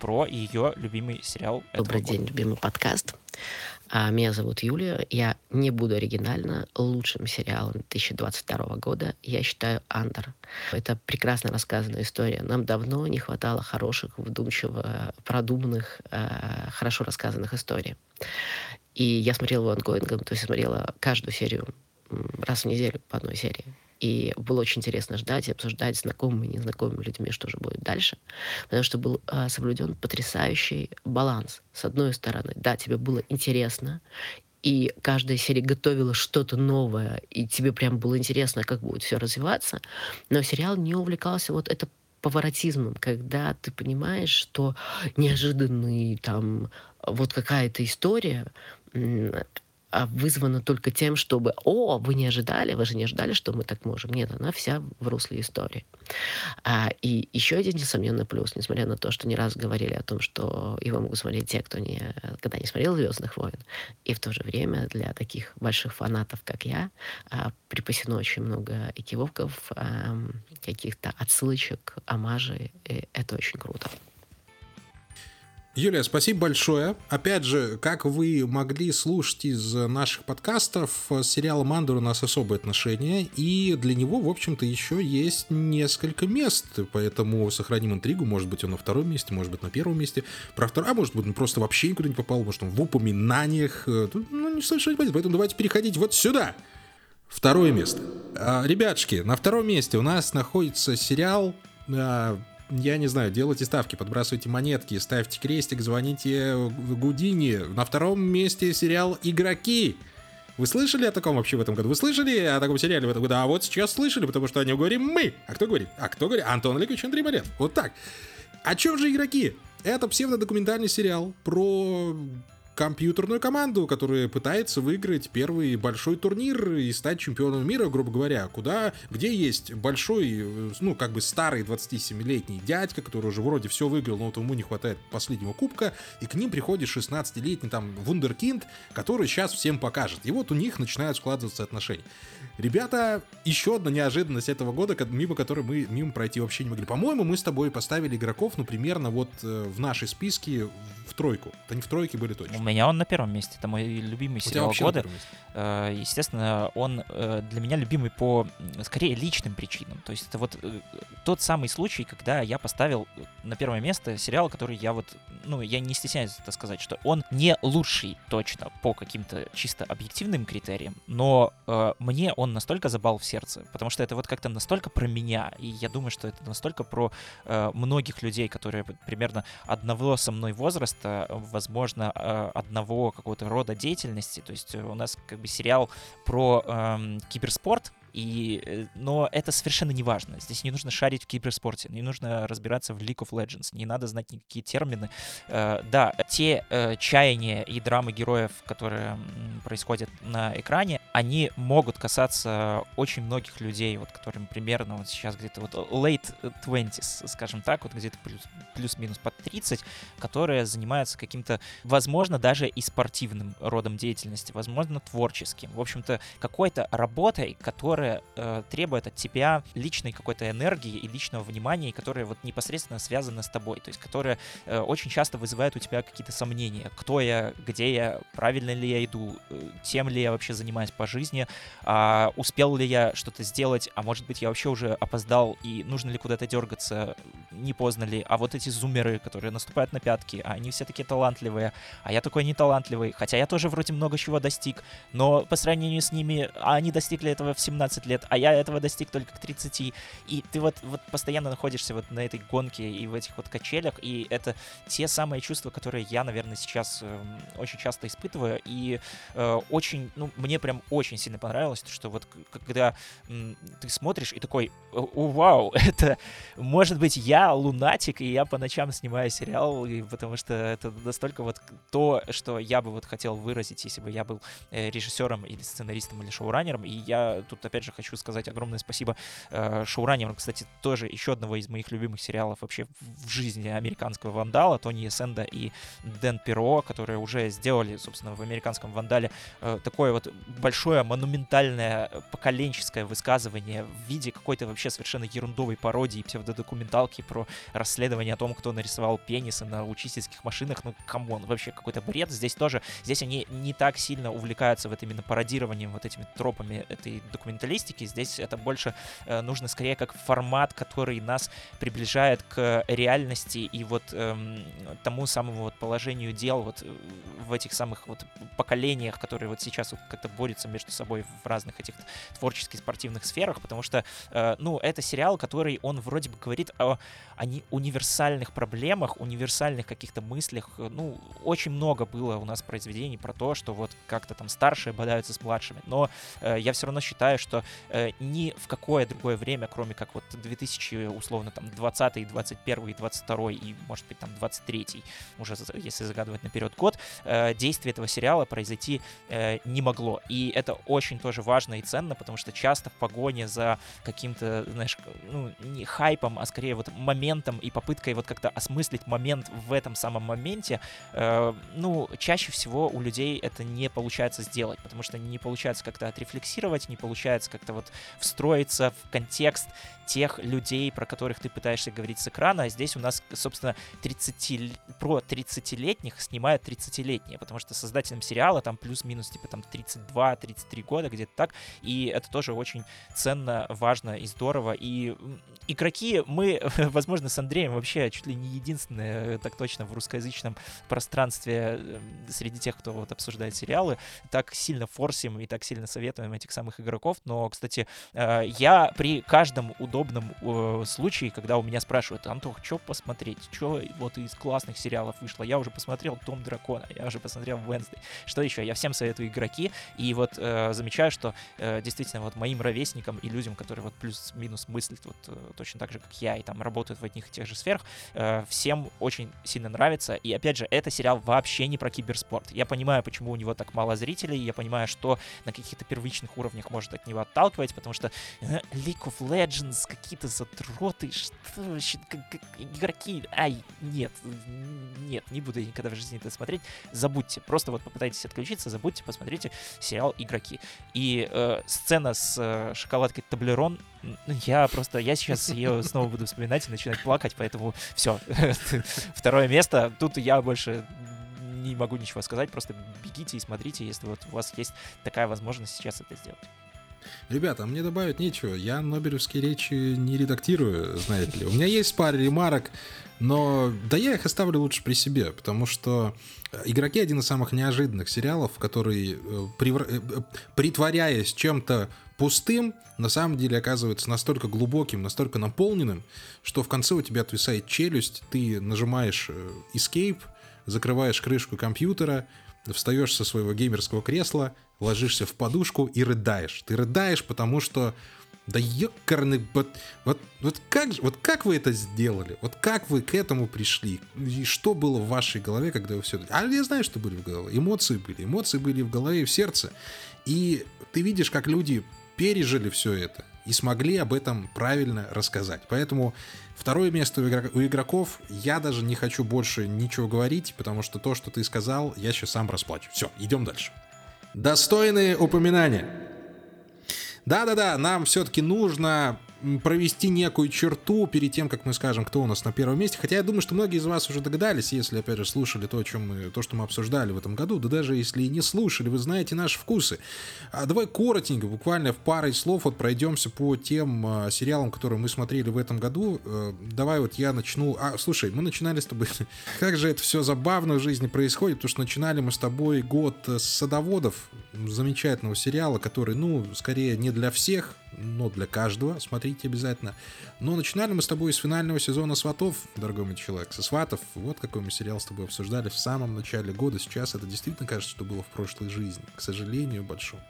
про ее любимый сериал. Добрый день, любимый подкаст. А, меня зовут Юлия. Я не буду оригинально. Лучшим сериалом 2022 года я считаю «Андор». Это прекрасно рассказанная история. Нам давно не хватало хороших, вдумчиво продуманных, э, хорошо рассказанных историй. И я смотрела его онгоингом, то есть смотрела каждую серию раз в неделю по одной серии. И было очень интересно ждать и обсуждать с знакомыми и незнакомыми людьми, что же будет дальше. Потому что был э, соблюден потрясающий баланс. С одной стороны, да, тебе было интересно, и каждая серия готовила что-то новое, и тебе прям было интересно, как будет все развиваться, но сериал не увлекался вот это поворотизмом, когда ты понимаешь, что неожиданный там вот какая-то история а, вызвана только тем, чтобы «О, вы не ожидали, вы же не ожидали, что мы так можем». Нет, она вся в русле истории. А, и еще один несомненный плюс, несмотря на то, что не раз говорили о том, что его могут смотреть те, кто не, когда не смотрел «Звездных войн», и в то же время для таких больших фанатов, как я, а, припасено очень много экивоков, а, каких-то отсылочек, амажей, и это очень круто. Юлия, спасибо большое. Опять же, как вы могли слушать из наших подкастов, сериал «Мандур» у нас особое отношение, и для него, в общем-то, еще есть несколько мест, поэтому сохраним интригу, может быть, он на втором месте, может быть, на первом месте. Про второй, а может быть, он просто вообще никуда не попал, может, он в упоминаниях, ну, не слышали, поэтому давайте переходить вот сюда. Второе место. А, ребятушки, на втором месте у нас находится сериал а, я не знаю, делайте ставки, подбрасывайте монетки, ставьте крестик, звоните Гудини. На втором месте сериал «Игроки». Вы слышали о таком вообще в этом году? Вы слышали о таком сериале в этом году? А вот сейчас слышали, потому что о нем говорим мы. А кто говорит? А кто говорит? Антон Олегович Андрей Болет. Вот так. О чем же игроки? Это псевдодокументальный сериал про компьютерную команду, которая пытается выиграть первый большой турнир и стать чемпионом мира, грубо говоря, куда, где есть большой, ну, как бы старый 27-летний дядька, который уже вроде все выиграл, но вот ему не хватает последнего кубка, и к ним приходит 16-летний там вундеркинд, который сейчас всем покажет. И вот у них начинают складываться отношения. Ребята, еще одна неожиданность этого года, мимо которой мы мимо пройти вообще не могли. По-моему, мы с тобой поставили игроков, ну, примерно вот э, в нашей списке в тройку. Это не в тройке были точно. Меня он на первом месте. Это мой любимый сериал года. Э, естественно, он э, для меня любимый по, скорее, личным причинам. То есть это вот тот самый случай, когда я поставил на первое место сериал, который я вот, ну, я не стесняюсь это сказать, что он не лучший точно по каким-то чисто объективным критериям, но мне он он настолько забал в сердце, потому что это вот как-то настолько про меня, и я думаю, что это настолько про э, многих людей, которые примерно одного со мной возраста, возможно, э, одного какого-то рода деятельности. То есть у нас как бы сериал про э, киберспорт, И, э, но это совершенно не важно. Здесь не нужно шарить в киберспорте, не нужно разбираться в League of Legends, не надо знать никакие термины. Э, да, те э, чаяния и драмы героев, которые происходят на экране, они могут касаться очень многих людей, вот которым примерно вот сейчас где-то вот late 20s, скажем так, вот где-то плюс, плюс-минус под 30, которые занимаются каким-то, возможно, даже и спортивным родом деятельности, возможно, творческим. В общем-то, какой-то работой, которая э, требует от тебя личной какой-то энергии и личного внимания, и которая вот непосредственно связана с тобой, то есть которая э, очень часто вызывает у тебя какие-то сомнения, кто я, где я, правильно ли я иду, э, тем ли я вообще занимаюсь по жизни, а, успел ли я что-то сделать, а может быть я вообще уже опоздал и нужно ли куда-то дергаться, не поздно ли, а вот эти зумеры, которые наступают на пятки, а они все такие талантливые, а я такой не талантливый, хотя я тоже вроде много чего достиг, но по сравнению с ними, а они достигли этого в 17 лет, а я этого достиг только к 30, и ты вот, вот постоянно находишься вот на этой гонке и в этих вот качелях, и это те самые чувства, которые я, наверное, сейчас э, очень часто испытываю, и э, очень, ну, мне прям очень сильно понравилось, что вот когда м, ты смотришь и такой, вау, это, может быть, я лунатик, и я по ночам снимаю сериал, и, потому что это настолько вот то, что я бы вот хотел выразить, если бы я был э, режиссером или сценаристом или шоураннером, и я тут, опять же, хочу сказать огромное спасибо э, шоураннерам, кстати, тоже еще одного из моих любимых сериалов вообще в жизни американского вандала, Тони Эсенда и Дэн Перро, которые уже сделали, собственно, в американском вандале э, такое вот большое монументальное поколенческое высказывание в виде какой-то вообще совершенно ерундовой пародии псевдодокументалки про расследование о том, кто нарисовал пенисы на учительских машинах. Ну, come on, вообще какой-то бред. Здесь тоже, здесь они не так сильно увлекаются вот именно пародированием, вот этими тропами этой документалистики. Здесь это больше э, нужно скорее как формат, который нас приближает к реальности и вот эм, тому самому вот положению дел вот э, в этих самых вот поколениях, которые вот сейчас вот как-то борются между собой в разных этих творческих спортивных сферах, потому что, э, ну, это сериал, который он вроде бы говорит о, о универсальных проблемах, универсальных каких-то мыслях. Ну, очень много было у нас произведений про то, что вот как-то там старшие бодаются с младшими, но э, я все равно считаю, что э, ни в какое другое время, кроме как вот 2000, условно, там, 20 21 22 и, может быть, там, 23 уже, если загадывать наперед год, э, действие этого сериала произойти э, не могло. И это очень тоже важно и ценно, потому что часто в погоне за каким-то, знаешь, ну, не хайпом, а скорее вот моментом и попыткой вот как-то осмыслить момент в этом самом моменте, э, ну, чаще всего у людей это не получается сделать, потому что не получается как-то отрефлексировать, не получается как-то вот встроиться в контекст тех людей, про которых ты пытаешься говорить с экрана. А здесь у нас, собственно, 30, про 30-летних снимают 30-летние, потому что создателям сериала там плюс-минус типа там 32-33 года, где-то так, и это тоже очень ценно, важно и здорово. И игроки, мы, возможно, с Андреем вообще чуть ли не единственные, э, так точно, в русскоязычном пространстве э, среди тех, кто вот обсуждает сериалы, так сильно форсим и так сильно советуем этих самых игроков. Но, кстати, э, я при каждом удобном случае, когда у меня спрашивают, Антох, что посмотреть, что вот из классных сериалов вышло, я уже посмотрел Том Дракона, я уже посмотрел Wednesday, что еще? Я всем советую игроки, и вот э, замечаю, что э, действительно вот моим ровесникам и людям, которые вот плюс-минус мыслят вот э, точно так же, как я, и там работают в одних и тех же сферах, э, всем очень сильно нравится. И опять же, это сериал вообще не про киберспорт. Я понимаю, почему у него так мало зрителей, я понимаю, что на каких-то первичных уровнях может от него отталкивать, потому что э, League of Legends, какие-то затроты, что вообще, как, игроки, ай, нет, нет, не буду я никогда в жизни это смотреть, забудьте, просто вот попытайтесь отключиться, забудьте, посмотрите сериал «Игроки». И э, сцена с э, шоколадкой Таблерон я просто, я сейчас ее снова буду вспоминать и начинать плакать, поэтому все. Второе место. Тут я больше не могу ничего сказать, просто бегите и смотрите, если вот у вас есть такая возможность сейчас это сделать. Ребята, мне добавить нечего. Я Нобелевские речи не редактирую, знаете ли. У меня есть пара ремарок, но да я их оставлю лучше при себе, потому что «Игроки» — один из самых неожиданных сериалов, который, э, э, притворяясь чем-то пустым, на самом деле оказывается настолько глубоким, настолько наполненным, что в конце у тебя отвисает челюсть, ты нажимаешь э, Escape, закрываешь крышку компьютера, встаешь со своего геймерского кресла, ложишься в подушку и рыдаешь. Ты рыдаешь, потому что да ёкарный, вот, вот, вот, как, вот как вы это сделали? Вот как вы к этому пришли? И что было в вашей голове, когда вы все... А я знаю, что были в голове. Эмоции были. Эмоции были в голове и в сердце. И ты видишь, как люди пережили все это и смогли об этом правильно рассказать. Поэтому второе место у, игрок- у игроков я даже не хочу больше ничего говорить, потому что то, что ты сказал, я сейчас сам расплачу. Все, идем дальше. Достойные упоминания. Да-да-да, нам все-таки нужно провести некую черту перед тем, как мы скажем, кто у нас на первом месте. Хотя я думаю, что многие из вас уже догадались, если, опять же, слушали то, о чем мы, то, что мы обсуждали в этом году. Да даже если и не слушали, вы знаете наши вкусы. А давай коротенько, буквально в парой слов вот пройдемся по тем а, сериалам, которые мы смотрели в этом году. Э, давай вот я начну. А, слушай, мы начинали с тобой. как же это все забавно в жизни происходит, потому что начинали мы с тобой год с садоводов, замечательного сериала, который, ну, скорее не для всех, но для каждого. Смотрите обязательно. Но начинали мы с тобой с финального сезона «Сватов», дорогой мой человек, со «Сватов». Вот какой мы сериал с тобой обсуждали в самом начале года. Сейчас это действительно кажется, что было в прошлой жизни. К сожалению, большому.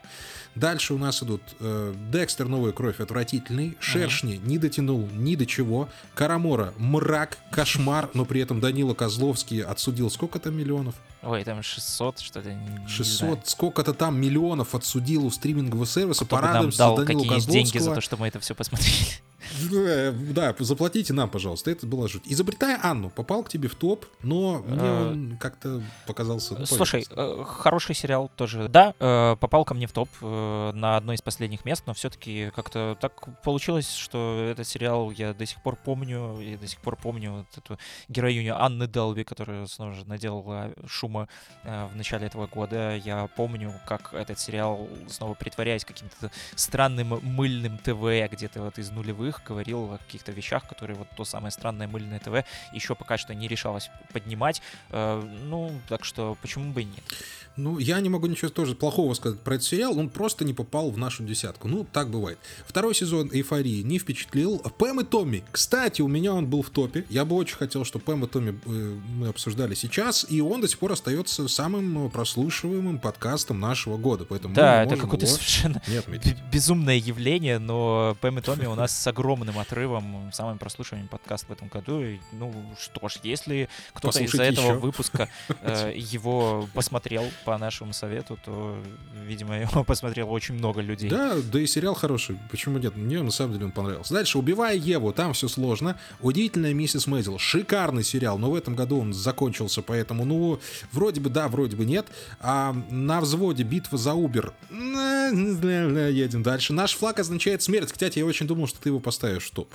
Дальше у нас идут э, Декстер «Новая кровь» отвратительный, Шершни не дотянул ни до чего, Карамора мрак, кошмар, но при этом Данила Козловский отсудил сколько там миллионов? Ой, там 600, что-то. не- не 600, знаю. сколько-то там миллионов отсудил у стримингового сервиса. Кто бы нам Порадуемся дал Данилу какие деньги за Козловского. то, что мы это все посмотрели. Э, Да, заплатите нам, пожалуйста. Это была жуть. Изобретая Анну, попал к тебе в топ, но мне Э, он как-то показался... Слушай, э, хороший сериал тоже. Да, попал ко мне в топ на одно из последних мест, но все-таки как-то так получилось, что этот сериал я до сих пор помню, и до сих пор помню вот эту героиню Анны Делви, которая снова же наделала шума в начале этого года. Я помню, как этот сериал, снова притворяясь каким-то странным мыльным ТВ где-то вот из нулевых, говорил о каких-то вещах, которые вот то самое странное мыльное ТВ еще пока что не решалось поднимать. Э, ну, так что почему бы и нет? Ну, я не могу ничего тоже плохого сказать про этот сериал. Он просто не попал в нашу десятку. Ну, так бывает. Второй сезон «Эйфории» не впечатлил. Пэм и Томми. Кстати, у меня он был в топе. Я бы очень хотел, чтобы Пэм и Томми э, мы обсуждали сейчас. И он до сих пор остается самым прослушиваемым подкастом нашего года. Поэтому Да, это какое-то совершенно безумное явление, но Пэм и Томми у нас с огромным отрывом, самым прослушиваемым подкаст в этом году. И, ну что ж, если кто-то из-за этого еще. выпуска э, его посмотрел по нашему совету, то, видимо, его посмотрело очень много людей. Да, да и сериал хороший. Почему нет? Мне на самом деле он понравился. Дальше «Убивая Еву», там все сложно. «Удивительная миссис Мэйзел», шикарный сериал, но в этом году он закончился, поэтому, ну, вроде бы да, вроде бы нет. А на взводе «Битва за Убер», едем дальше. «Наш флаг означает смерть». Кстати, я очень думал, что ты его поставишь в топ.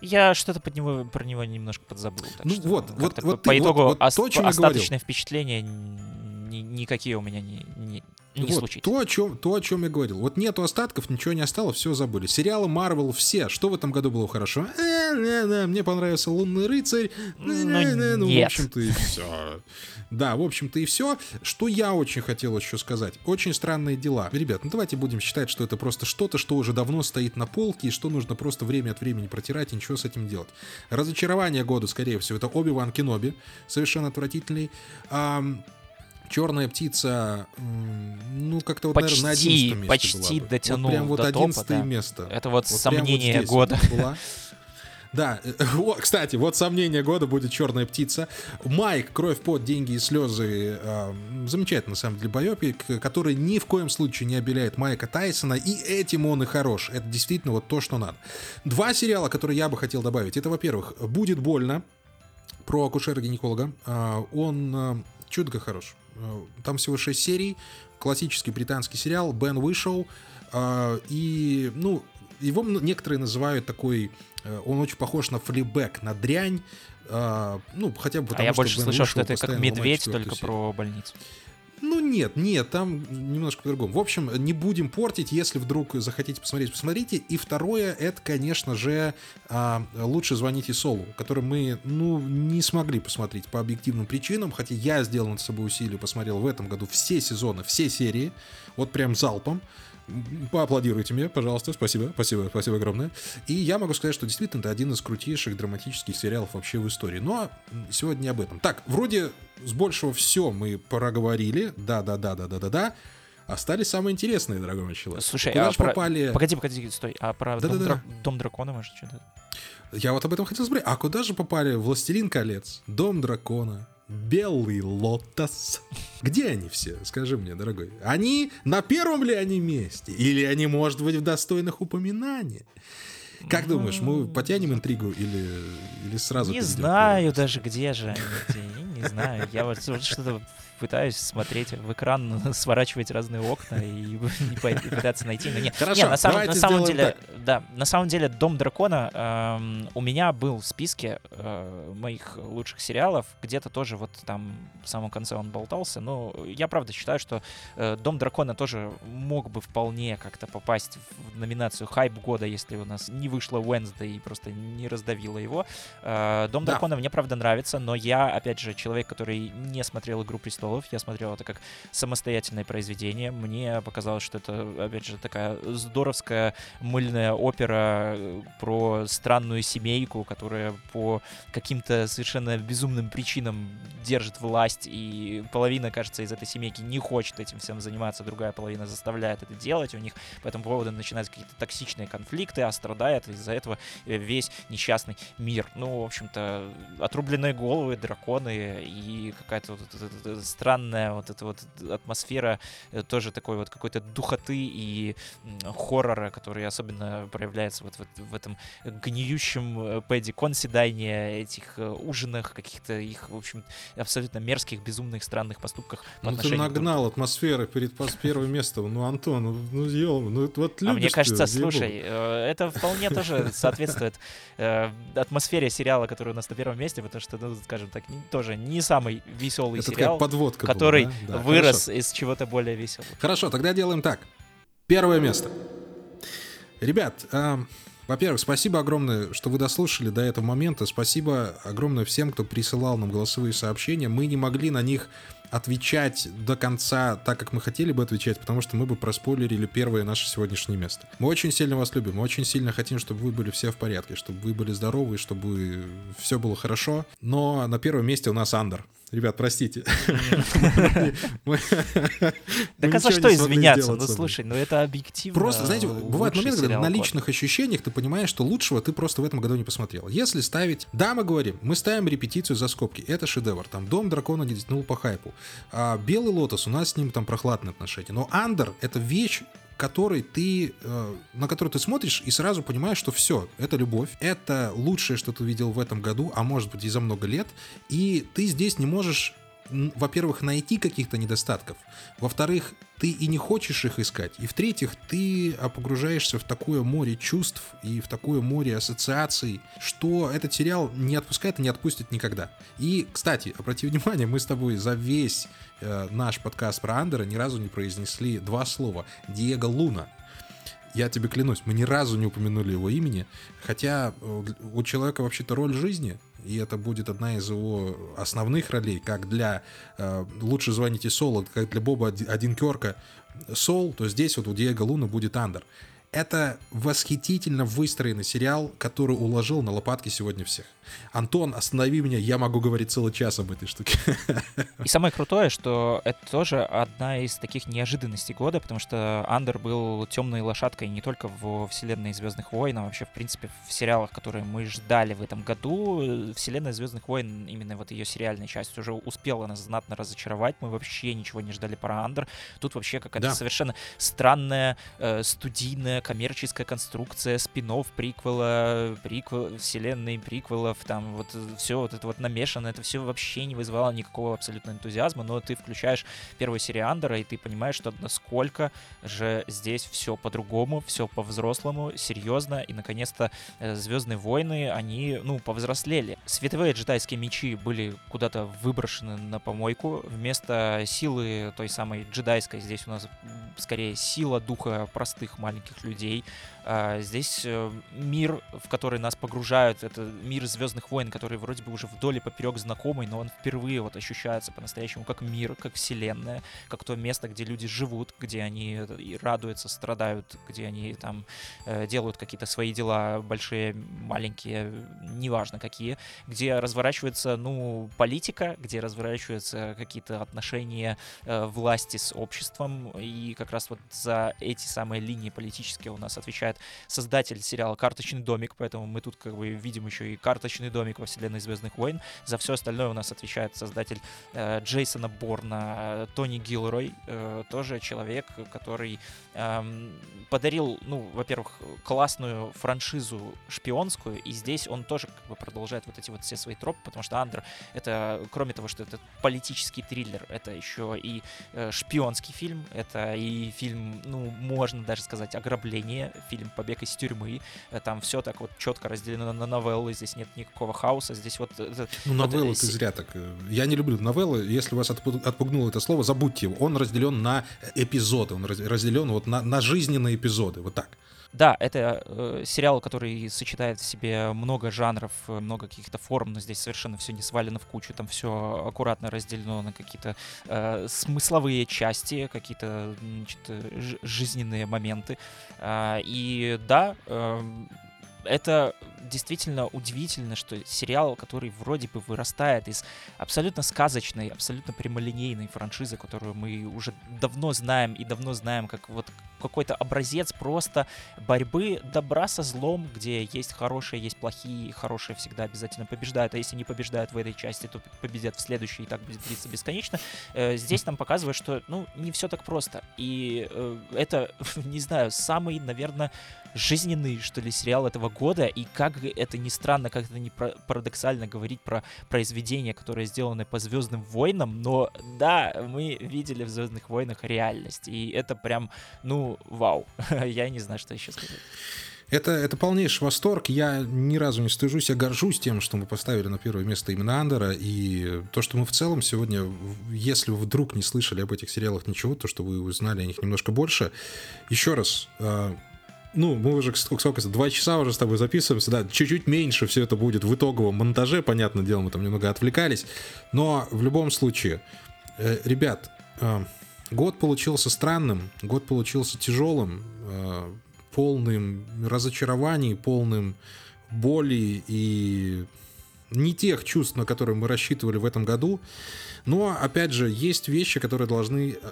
Я что-то под него, про него немножко подзабыл. Ну вот, вот- вот по ты- итогу вот- вот ос- то, о чем я остаточные впечатления ни- никакие у меня не, не, не вот, случится. то, о чем, то, о чем я говорил. Вот нету остатков, ничего не осталось, все забыли. Сериалы Марвел все. Что в этом году было хорошо? Э, не, мне понравился Лунный рыцарь. Ну, не, ну, в общем-то, и все. Да, в общем-то, и все. Что я очень хотел еще сказать. Очень странные дела. Ребят, ну давайте будем считать, что это просто что-то, что уже давно стоит на полке, и что нужно просто время от времени протирать, и ничего с этим делать. Разочарование года, скорее всего, это Оби-Ван Кеноби. Совершенно отвратительный. Ам, Черная птица, ну, как-то вот, наверное, на Почти, 11 месте почти была бы. дотянул Вот прям вот до топа, 11 да. место. Это вот, Вот сомнение здесь года. вот была. Да, э, вот, кстати, вот сомнение года будет черная птица. Майк, кровь, пот, деньги и слезы. э, замечательный, на самом деле, байопик, который ни в коем случае не обеляет Майка Тайсона, и этим он и хорош. Это действительно вот то, что надо. Два сериала, которые я бы хотел добавить. Это, во-первых, «Будет больно», про акушера-гинеколога. А, Он э, чудо хорош. Э, Там всего 6 серий. Классический британский сериал. Бен вышел. а, И, ну, его некоторые называют такой... э, Он очень похож на флибэк, на дрянь. А, Ну, хотя бы А потому, я что больше Бен слышал, что это как медведь, только серию. про больницу. Ну нет, нет, там немножко по-другому. В общем, не будем портить, если вдруг захотите посмотреть, посмотрите. И второе, это, конечно же, а, лучше звоните Солу, который мы, ну, не смогли посмотреть по объективным причинам, хотя я сделал над собой усилие, посмотрел в этом году все сезоны, все серии, вот прям залпом. Поаплодируйте мне, пожалуйста. Спасибо, спасибо, спасибо огромное. И я могу сказать, что действительно это один из крутейших драматических сериалов вообще в истории. Но сегодня не об этом. Так, вроде с большего все мы проговорили. Да-да-да-да-да-да-да. Остались самые интересные, дорогой мой человек. Слушай, Куда а про- попали... Погоди, погоди, стой. А про дом, Да-да-да. дра- Дом дракона, может, что-то? Я вот об этом хотел спросить. А куда же попали «Властелин колец», «Дом дракона», «Белый лотос»? Где они все? Скажи мне, дорогой. Они на первом ли они месте? Или они, может быть, в достойных упоминаний? Как думаешь, мы потянем интригу или, или сразу Не знаю даже, где же они. Не знаю. Я вот что-то пытаюсь смотреть в экран, сворачивать разные окна и пытаться найти. Но нет, Хорошо, Не, на самом, на самом деле, да, на самом деле Дом дракона эм, у меня был в списке э, моих лучших сериалов, где-то тоже вот там в самом конце он болтался, но я правда считаю, что э, Дом дракона тоже мог бы вполне как-то попасть в номинацию хайп года, если у нас не вышло Wednesday и просто не раздавило его. Э, Дом Да. дракона мне правда нравится, но я, опять же, человек, который не смотрел Игру престолов, я смотрел это как самостоятельное произведение. Мне показалось, что это, опять же, такая здоровская мыльная опера э, про странную семейку, которая по каким-то совершенно безумным причинам держит власть, и половина, кажется, из этой семейки не хочет этим всем заниматься, другая половина заставляет это делать, у них по этому поводу начинаются какие-то токсичные конфликты, а страдает из-за этого э, весь несчастный мир. Ну, в общем-то, отрубленные головы, драконы и какая-то вот странная вот эта вот атмосфера э, тоже такой вот какой-то духоты и хоррора, который особенно проявляется вот, вот в этом гниющем э, Пэдди Консидайне, этих э, ужинах, каких-то их, в общем, абсолютно мерзких, безумных, странных поступках по Ну ты нагнал атмосферы перед первым местом. Ну, Антон, ну, ну, ё, ну вот А мне любишь ты, кажется, ей-богу. слушай, это вполне тоже соответствует атмосфере сериала, который у нас на первом месте, потому что, ну, скажем так, тоже не самый веселый Это подводка была, который да? Да, вырос хорошо. из чего-то более веселого. Хорошо, тогда делаем так. Первое место. Ребят, а, во-первых, спасибо огромное, что вы дослушали до этого момента. Спасибо огромное всем, кто присылал нам голосовые сообщения. Мы не могли на них отвечать до конца так, как мы хотели бы отвечать, потому что мы бы проспойлерили первое наше сегодняшнее место. Мы очень сильно вас любим, мы очень сильно хотим, чтобы вы были все в порядке, чтобы вы были здоровы, чтобы все было хорошо. Но на первом месте у нас Андер. Ребят, простите. Так а за что извиняться? Ну слушай, ну это объективно. Просто, знаете, бывают моменты, когда на личных ощущениях ты понимаешь, что лучшего ты просто в этом году не посмотрел. Если ставить... Да, мы говорим, мы ставим репетицию за скобки. Это шедевр. Там Дом дракона не тянул по хайпу. А Белый лотос, у нас с ним там прохладные отношения. Но Андер — это вещь, которой ты, э, на которую ты смотришь и сразу понимаешь, что все, это любовь, это лучшее, что ты увидел в этом году, а может быть и за много лет, и ты здесь не можешь во-первых, найти каких-то недостатков, во-вторых, ты и не хочешь их искать, и в-третьих, ты а, погружаешься в такое море чувств и в такое море ассоциаций, что этот сериал не отпускает и не отпустит никогда. И, кстати, обрати внимание, мы с тобой за весь э, наш подкаст про Андера ни разу не произнесли два слова. Диего Луна. Я тебе клянусь, мы ни разу не упомянули его имени, хотя э, у человека вообще-то роль жизни, и это будет одна из его основных ролей, как для э, «Лучше звоните Соло», как для Боба Оди- Одинкерка Сол, то здесь вот у Диего Луна будет Андер. Это восхитительно выстроенный сериал, который уложил на лопатки сегодня всех. Антон, останови меня, я могу говорить целый час об этой штуке. И самое крутое, что это тоже одна из таких неожиданностей года, потому что Андер был темной лошадкой не только в вселенной Звездных войн, а вообще, в принципе, в сериалах, которые мы ждали в этом году. Вселенная Звездных войн, именно вот ее сериальная часть, уже успела нас знатно разочаровать. Мы вообще ничего не ждали про Андер. Тут вообще какая-то Да. совершенно странная, э, студийная, коммерческая конструкция спинов приквела, приквел, вселенной приквелов, там вот все вот это вот намешано, это все вообще не вызывало никакого абсолютно энтузиазма, но ты включаешь первую серию Андера, и ты понимаешь, что насколько же здесь все по-другому, все по-взрослому, серьезно, и наконец-то э, Звездные войны, они, ну, повзрослели. Световые джедайские мечи были куда-то выброшены на помойку, вместо силы той самой джедайской здесь у нас скорее сила духа простых маленьких людей, здесь э, мир, в который нас погружают, это мир Звездных войн, который вроде бы уже вдоль и поперек знакомый, но он впервые вот ощущается по-настоящему как мир, как вселенная, как то место, где люди живут, где они э, радуются, страдают, где они там э, делают какие-то свои дела, большие, маленькие, неважно какие, где разворачивается, ну, политика, где разворачиваются какие-то отношения власти с обществом, и как раз вот за эти самые линии политические у нас отвечает играет создатель сериала «Карточный домик», поэтому мы тут как бы видим еще и «Карточный домик» во вселенной «Звездных войн». За все остальное у нас отвечает создатель э, Джейсона Борна, э, Тони Гилрой, э, тоже человек, который э, подарил, ну, во-первых, классную франшизу шпионскую, и здесь он тоже как бы продолжает вот эти вот все свои тропы, потому что Андер — это, кроме того, что это политический триллер, это еще и э, шпионский фильм, это и фильм, ну, можно даже сказать, ограбление, фильм фильм «Побег из тюрьмы». Э, там все так вот четко разделено на новеллы, здесь нет никакого хаоса, здесь вот... Э, ну, новеллы вот, ты зря так... Э, я не люблю новеллы, если вас отпугнуло это слово, забудьте его. Он разделен на эпизоды, он разделен вот на, на жизненные эпизоды, вот так. Да, это э, сериал, который сочетает в себе много жанров, много каких-то форм, но здесь совершенно все не свалено в кучу, там все аккуратно разделено на какие-то э, смысловые части, какие-то значит, жизненные моменты. Э, и да, э, это действительно удивительно, что сериал, который вроде бы вырастает из абсолютно сказочной, абсолютно прямолинейной франшизы, которую мы уже давно знаем и давно знаем как вот какой-то образец просто борьбы добра со злом, где есть хорошие, есть плохие, хорошие всегда обязательно побеждают, а если не побеждают в этой части, то победят в следующей, и так будет длиться бесконечно. Э, здесь нам показывают, что, ну, не все так просто. И э, это, не знаю, самый, наверное, жизненный, что ли, сериал этого года, и как это ни странно, как это не парадоксально говорить про произведения, которые сделаны по Звездным войнам, но да, мы видели в Звездных войнах реальность, и это прям, ну, вау. Я не знаю, что еще сказать. Это, это полнейший восторг. Я ни разу не стыжусь, я горжусь тем, что мы поставили на первое место именно Андера. И то, что мы в целом сегодня, если вы вдруг не слышали об этих сериалах ничего, то, что вы узнали о них немножко больше, еще раз, а, ну, мы уже сколько, сколько два часа уже с тобой записываемся, да, чуть-чуть меньше все это будет в итоговом монтаже, понятное дело, мы там немного отвлекались, но в любом случае, э, ребят, э, год получился странным, год получился тяжелым, э, полным разочарований, полным боли и не тех чувств, на которые мы рассчитывали в этом году, но, опять же, есть вещи, которые должны э,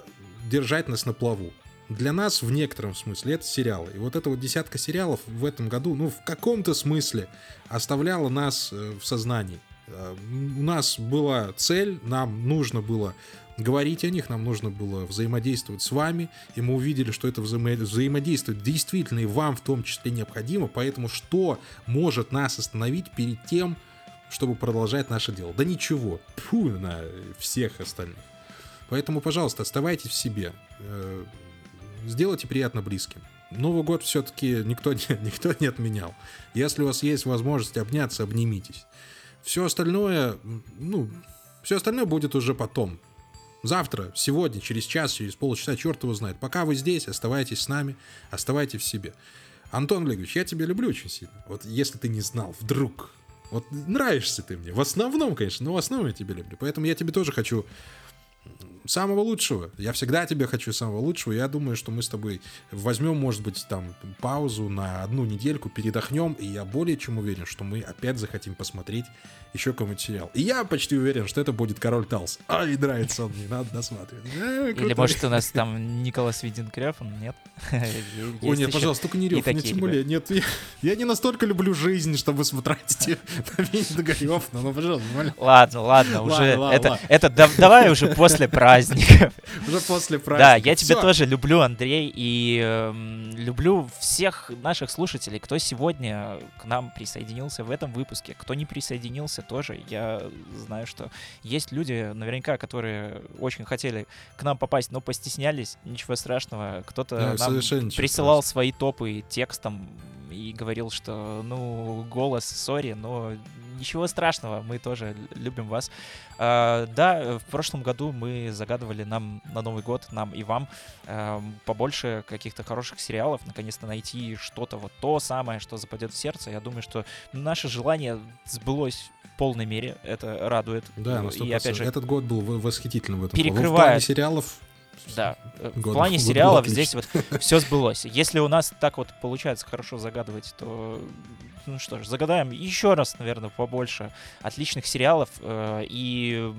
держать нас на плаву для нас в некотором смысле это сериалы. И вот эта вот десятка сериалов в этом году, ну, в каком-то смысле оставляла нас э, в сознании. Э, у нас была цель, нам нужно было говорить о них, нам нужно было взаимодействовать с вами, и мы увидели, что это взаимодействие действительно и вам в том числе необходимо, поэтому что может нас остановить перед тем, чтобы продолжать наше дело? Да ничего, Фу, на всех остальных. Поэтому, пожалуйста, оставайтесь в себе. Сделайте приятно близким. Новый год все-таки никто, никто не отменял. Если у вас есть возможность обняться, обнимитесь. Все остальное, ну, все остальное будет уже потом. Завтра, сегодня, через час, через полчаса, черт его знает. Пока вы здесь, оставайтесь с нами, оставайтесь в себе. Антон Олегович, я тебя люблю очень сильно. Вот если ты не знал, вдруг. Вот нравишься ты мне. В основном, конечно, но в основном я тебя люблю. Поэтому я тебе тоже хочу самого лучшего. Я всегда тебе хочу самого лучшего. Я думаю, что мы с тобой возьмем, может быть, там паузу на одну недельку, передохнем, и я более чем уверен, что мы опять захотим посмотреть еще какой-нибудь сериал. И я почти уверен, что это будет Король Талс. Ай, нравится он мне, надо досматривать. Э, Или может у нас там Николас Виндинг он нет? О, нет, пожалуйста, только не Рёв, не тем более, нет, я не настолько люблю жизнь, чтобы смотреть на Виндинга Рёфна, ну, пожалуйста, Ладно, ладно, уже это, давай уже после праздников. Уже после праздников. Да, я тебя тоже люблю, Андрей, и эм, люблю всех наших слушателей, кто сегодня к нам присоединился в этом выпуске, кто не присоединился, тоже. Я знаю, что есть люди, наверняка, которые очень хотели к нам попасть, но постеснялись. Ничего страшного. Кто-то нам присылал свои топы текстом и говорил, что, ну, голос, сори, но ничего страшного, мы тоже любим вас. А, да, в прошлом году мы загадывали нам на Новый год, нам и вам, а, побольше каких-то хороших сериалов, наконец-то найти что-то вот то самое, что западет в сердце. Я думаю, что наше желание сбылось в полной мере, это радует. Да, на и опять же, этот год был восхитительным в этом перекрывает. В плане сериалов да, год, в плане сериалов здесь вот все сбылось. Если у нас так вот получается хорошо загадывать, то ну что ж, загадаем еще раз, наверное, побольше отличных сериалов э, и,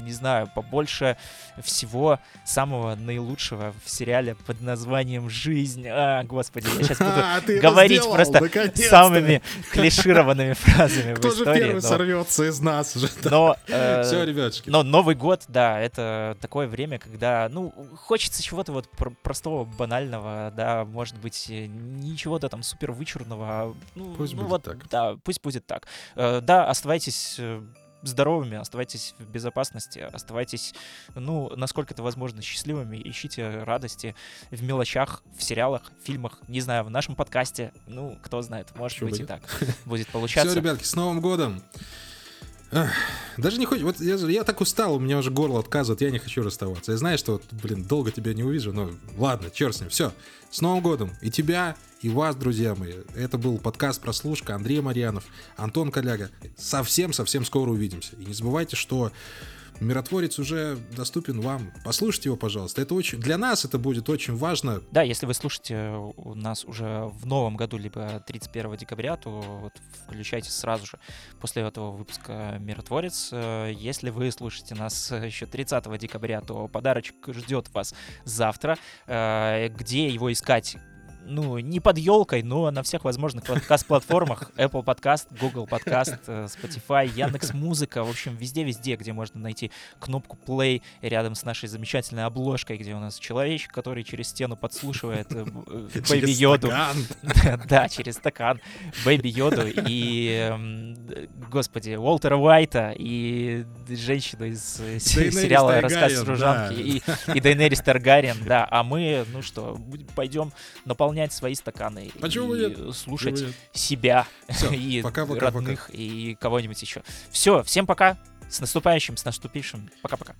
не знаю, побольше всего самого наилучшего в сериале под названием «Жизнь». А, господи, я сейчас буду а, говорить просто самыми клишированными фразами Кто в истории. же первый сорвется из нас уже? Но, э, Все, ребятушки. Но Новый год, да, это такое время, когда, ну, хочется чего-то вот простого, банального, да, может быть, ничего-то там супер вычурного, а, ну, Пусть будет вот, так. да, пусть будет так. Э, да, оставайтесь э, здоровыми, оставайтесь в безопасности, оставайтесь, ну, насколько это возможно, счастливыми, ищите радости в мелочах, в сериалах, в фильмах, не знаю, в нашем подкасте, ну, кто знает, может Что быть будет? и так будет получаться. Все, ребятки, с Новым годом! Даже не хочешь. Вот я, я так устал, у меня уже горло отказывает, я не хочу расставаться. Я знаю, что, вот, блин, долго тебя не увижу, но ладно, черт с ним. Все. С Новым годом! И тебя, и вас, друзья мои. Это был подкаст «Прослушка». Андрей Марьянов, Антон Коляга. Совсем-совсем скоро увидимся. И не забывайте, что Миротворец уже доступен вам. Послушайте его, пожалуйста. Это очень для нас это будет очень важно. Да, если вы слушаете нас уже в новом году, либо 31 декабря, то вот включайте сразу же после этого выпуска Миротворец. Если вы слушаете нас еще 30 декабря, то подарочек ждет вас завтра. Э, где его искать? Ну, не под елкой, но на всех возможных подкаст-платформах. Apple Podcast, Google Podcast, э, Spotify, Яндекс Музыка. В общем, везде-везде, где можно найти кнопку play рядом с нашей замечательной обложкой, где у нас человечек, который через стену подслушивает э, э, Бэйби Йоду. Да, через стакан. Бэйби Йоду и, эм, господи, Уолтера Уайта и женщину из сериала «Рассказ служанки» и Дейнерис Таргариен, да. А мы, ну что, пойдем наполнять наполнять свои стаканы Почему и нет? слушать Почему нет? себя Все, и пока, пока, родных и кого-нибудь еще. Все, всем пока. С наступающим, с наступившим. Пока-пока.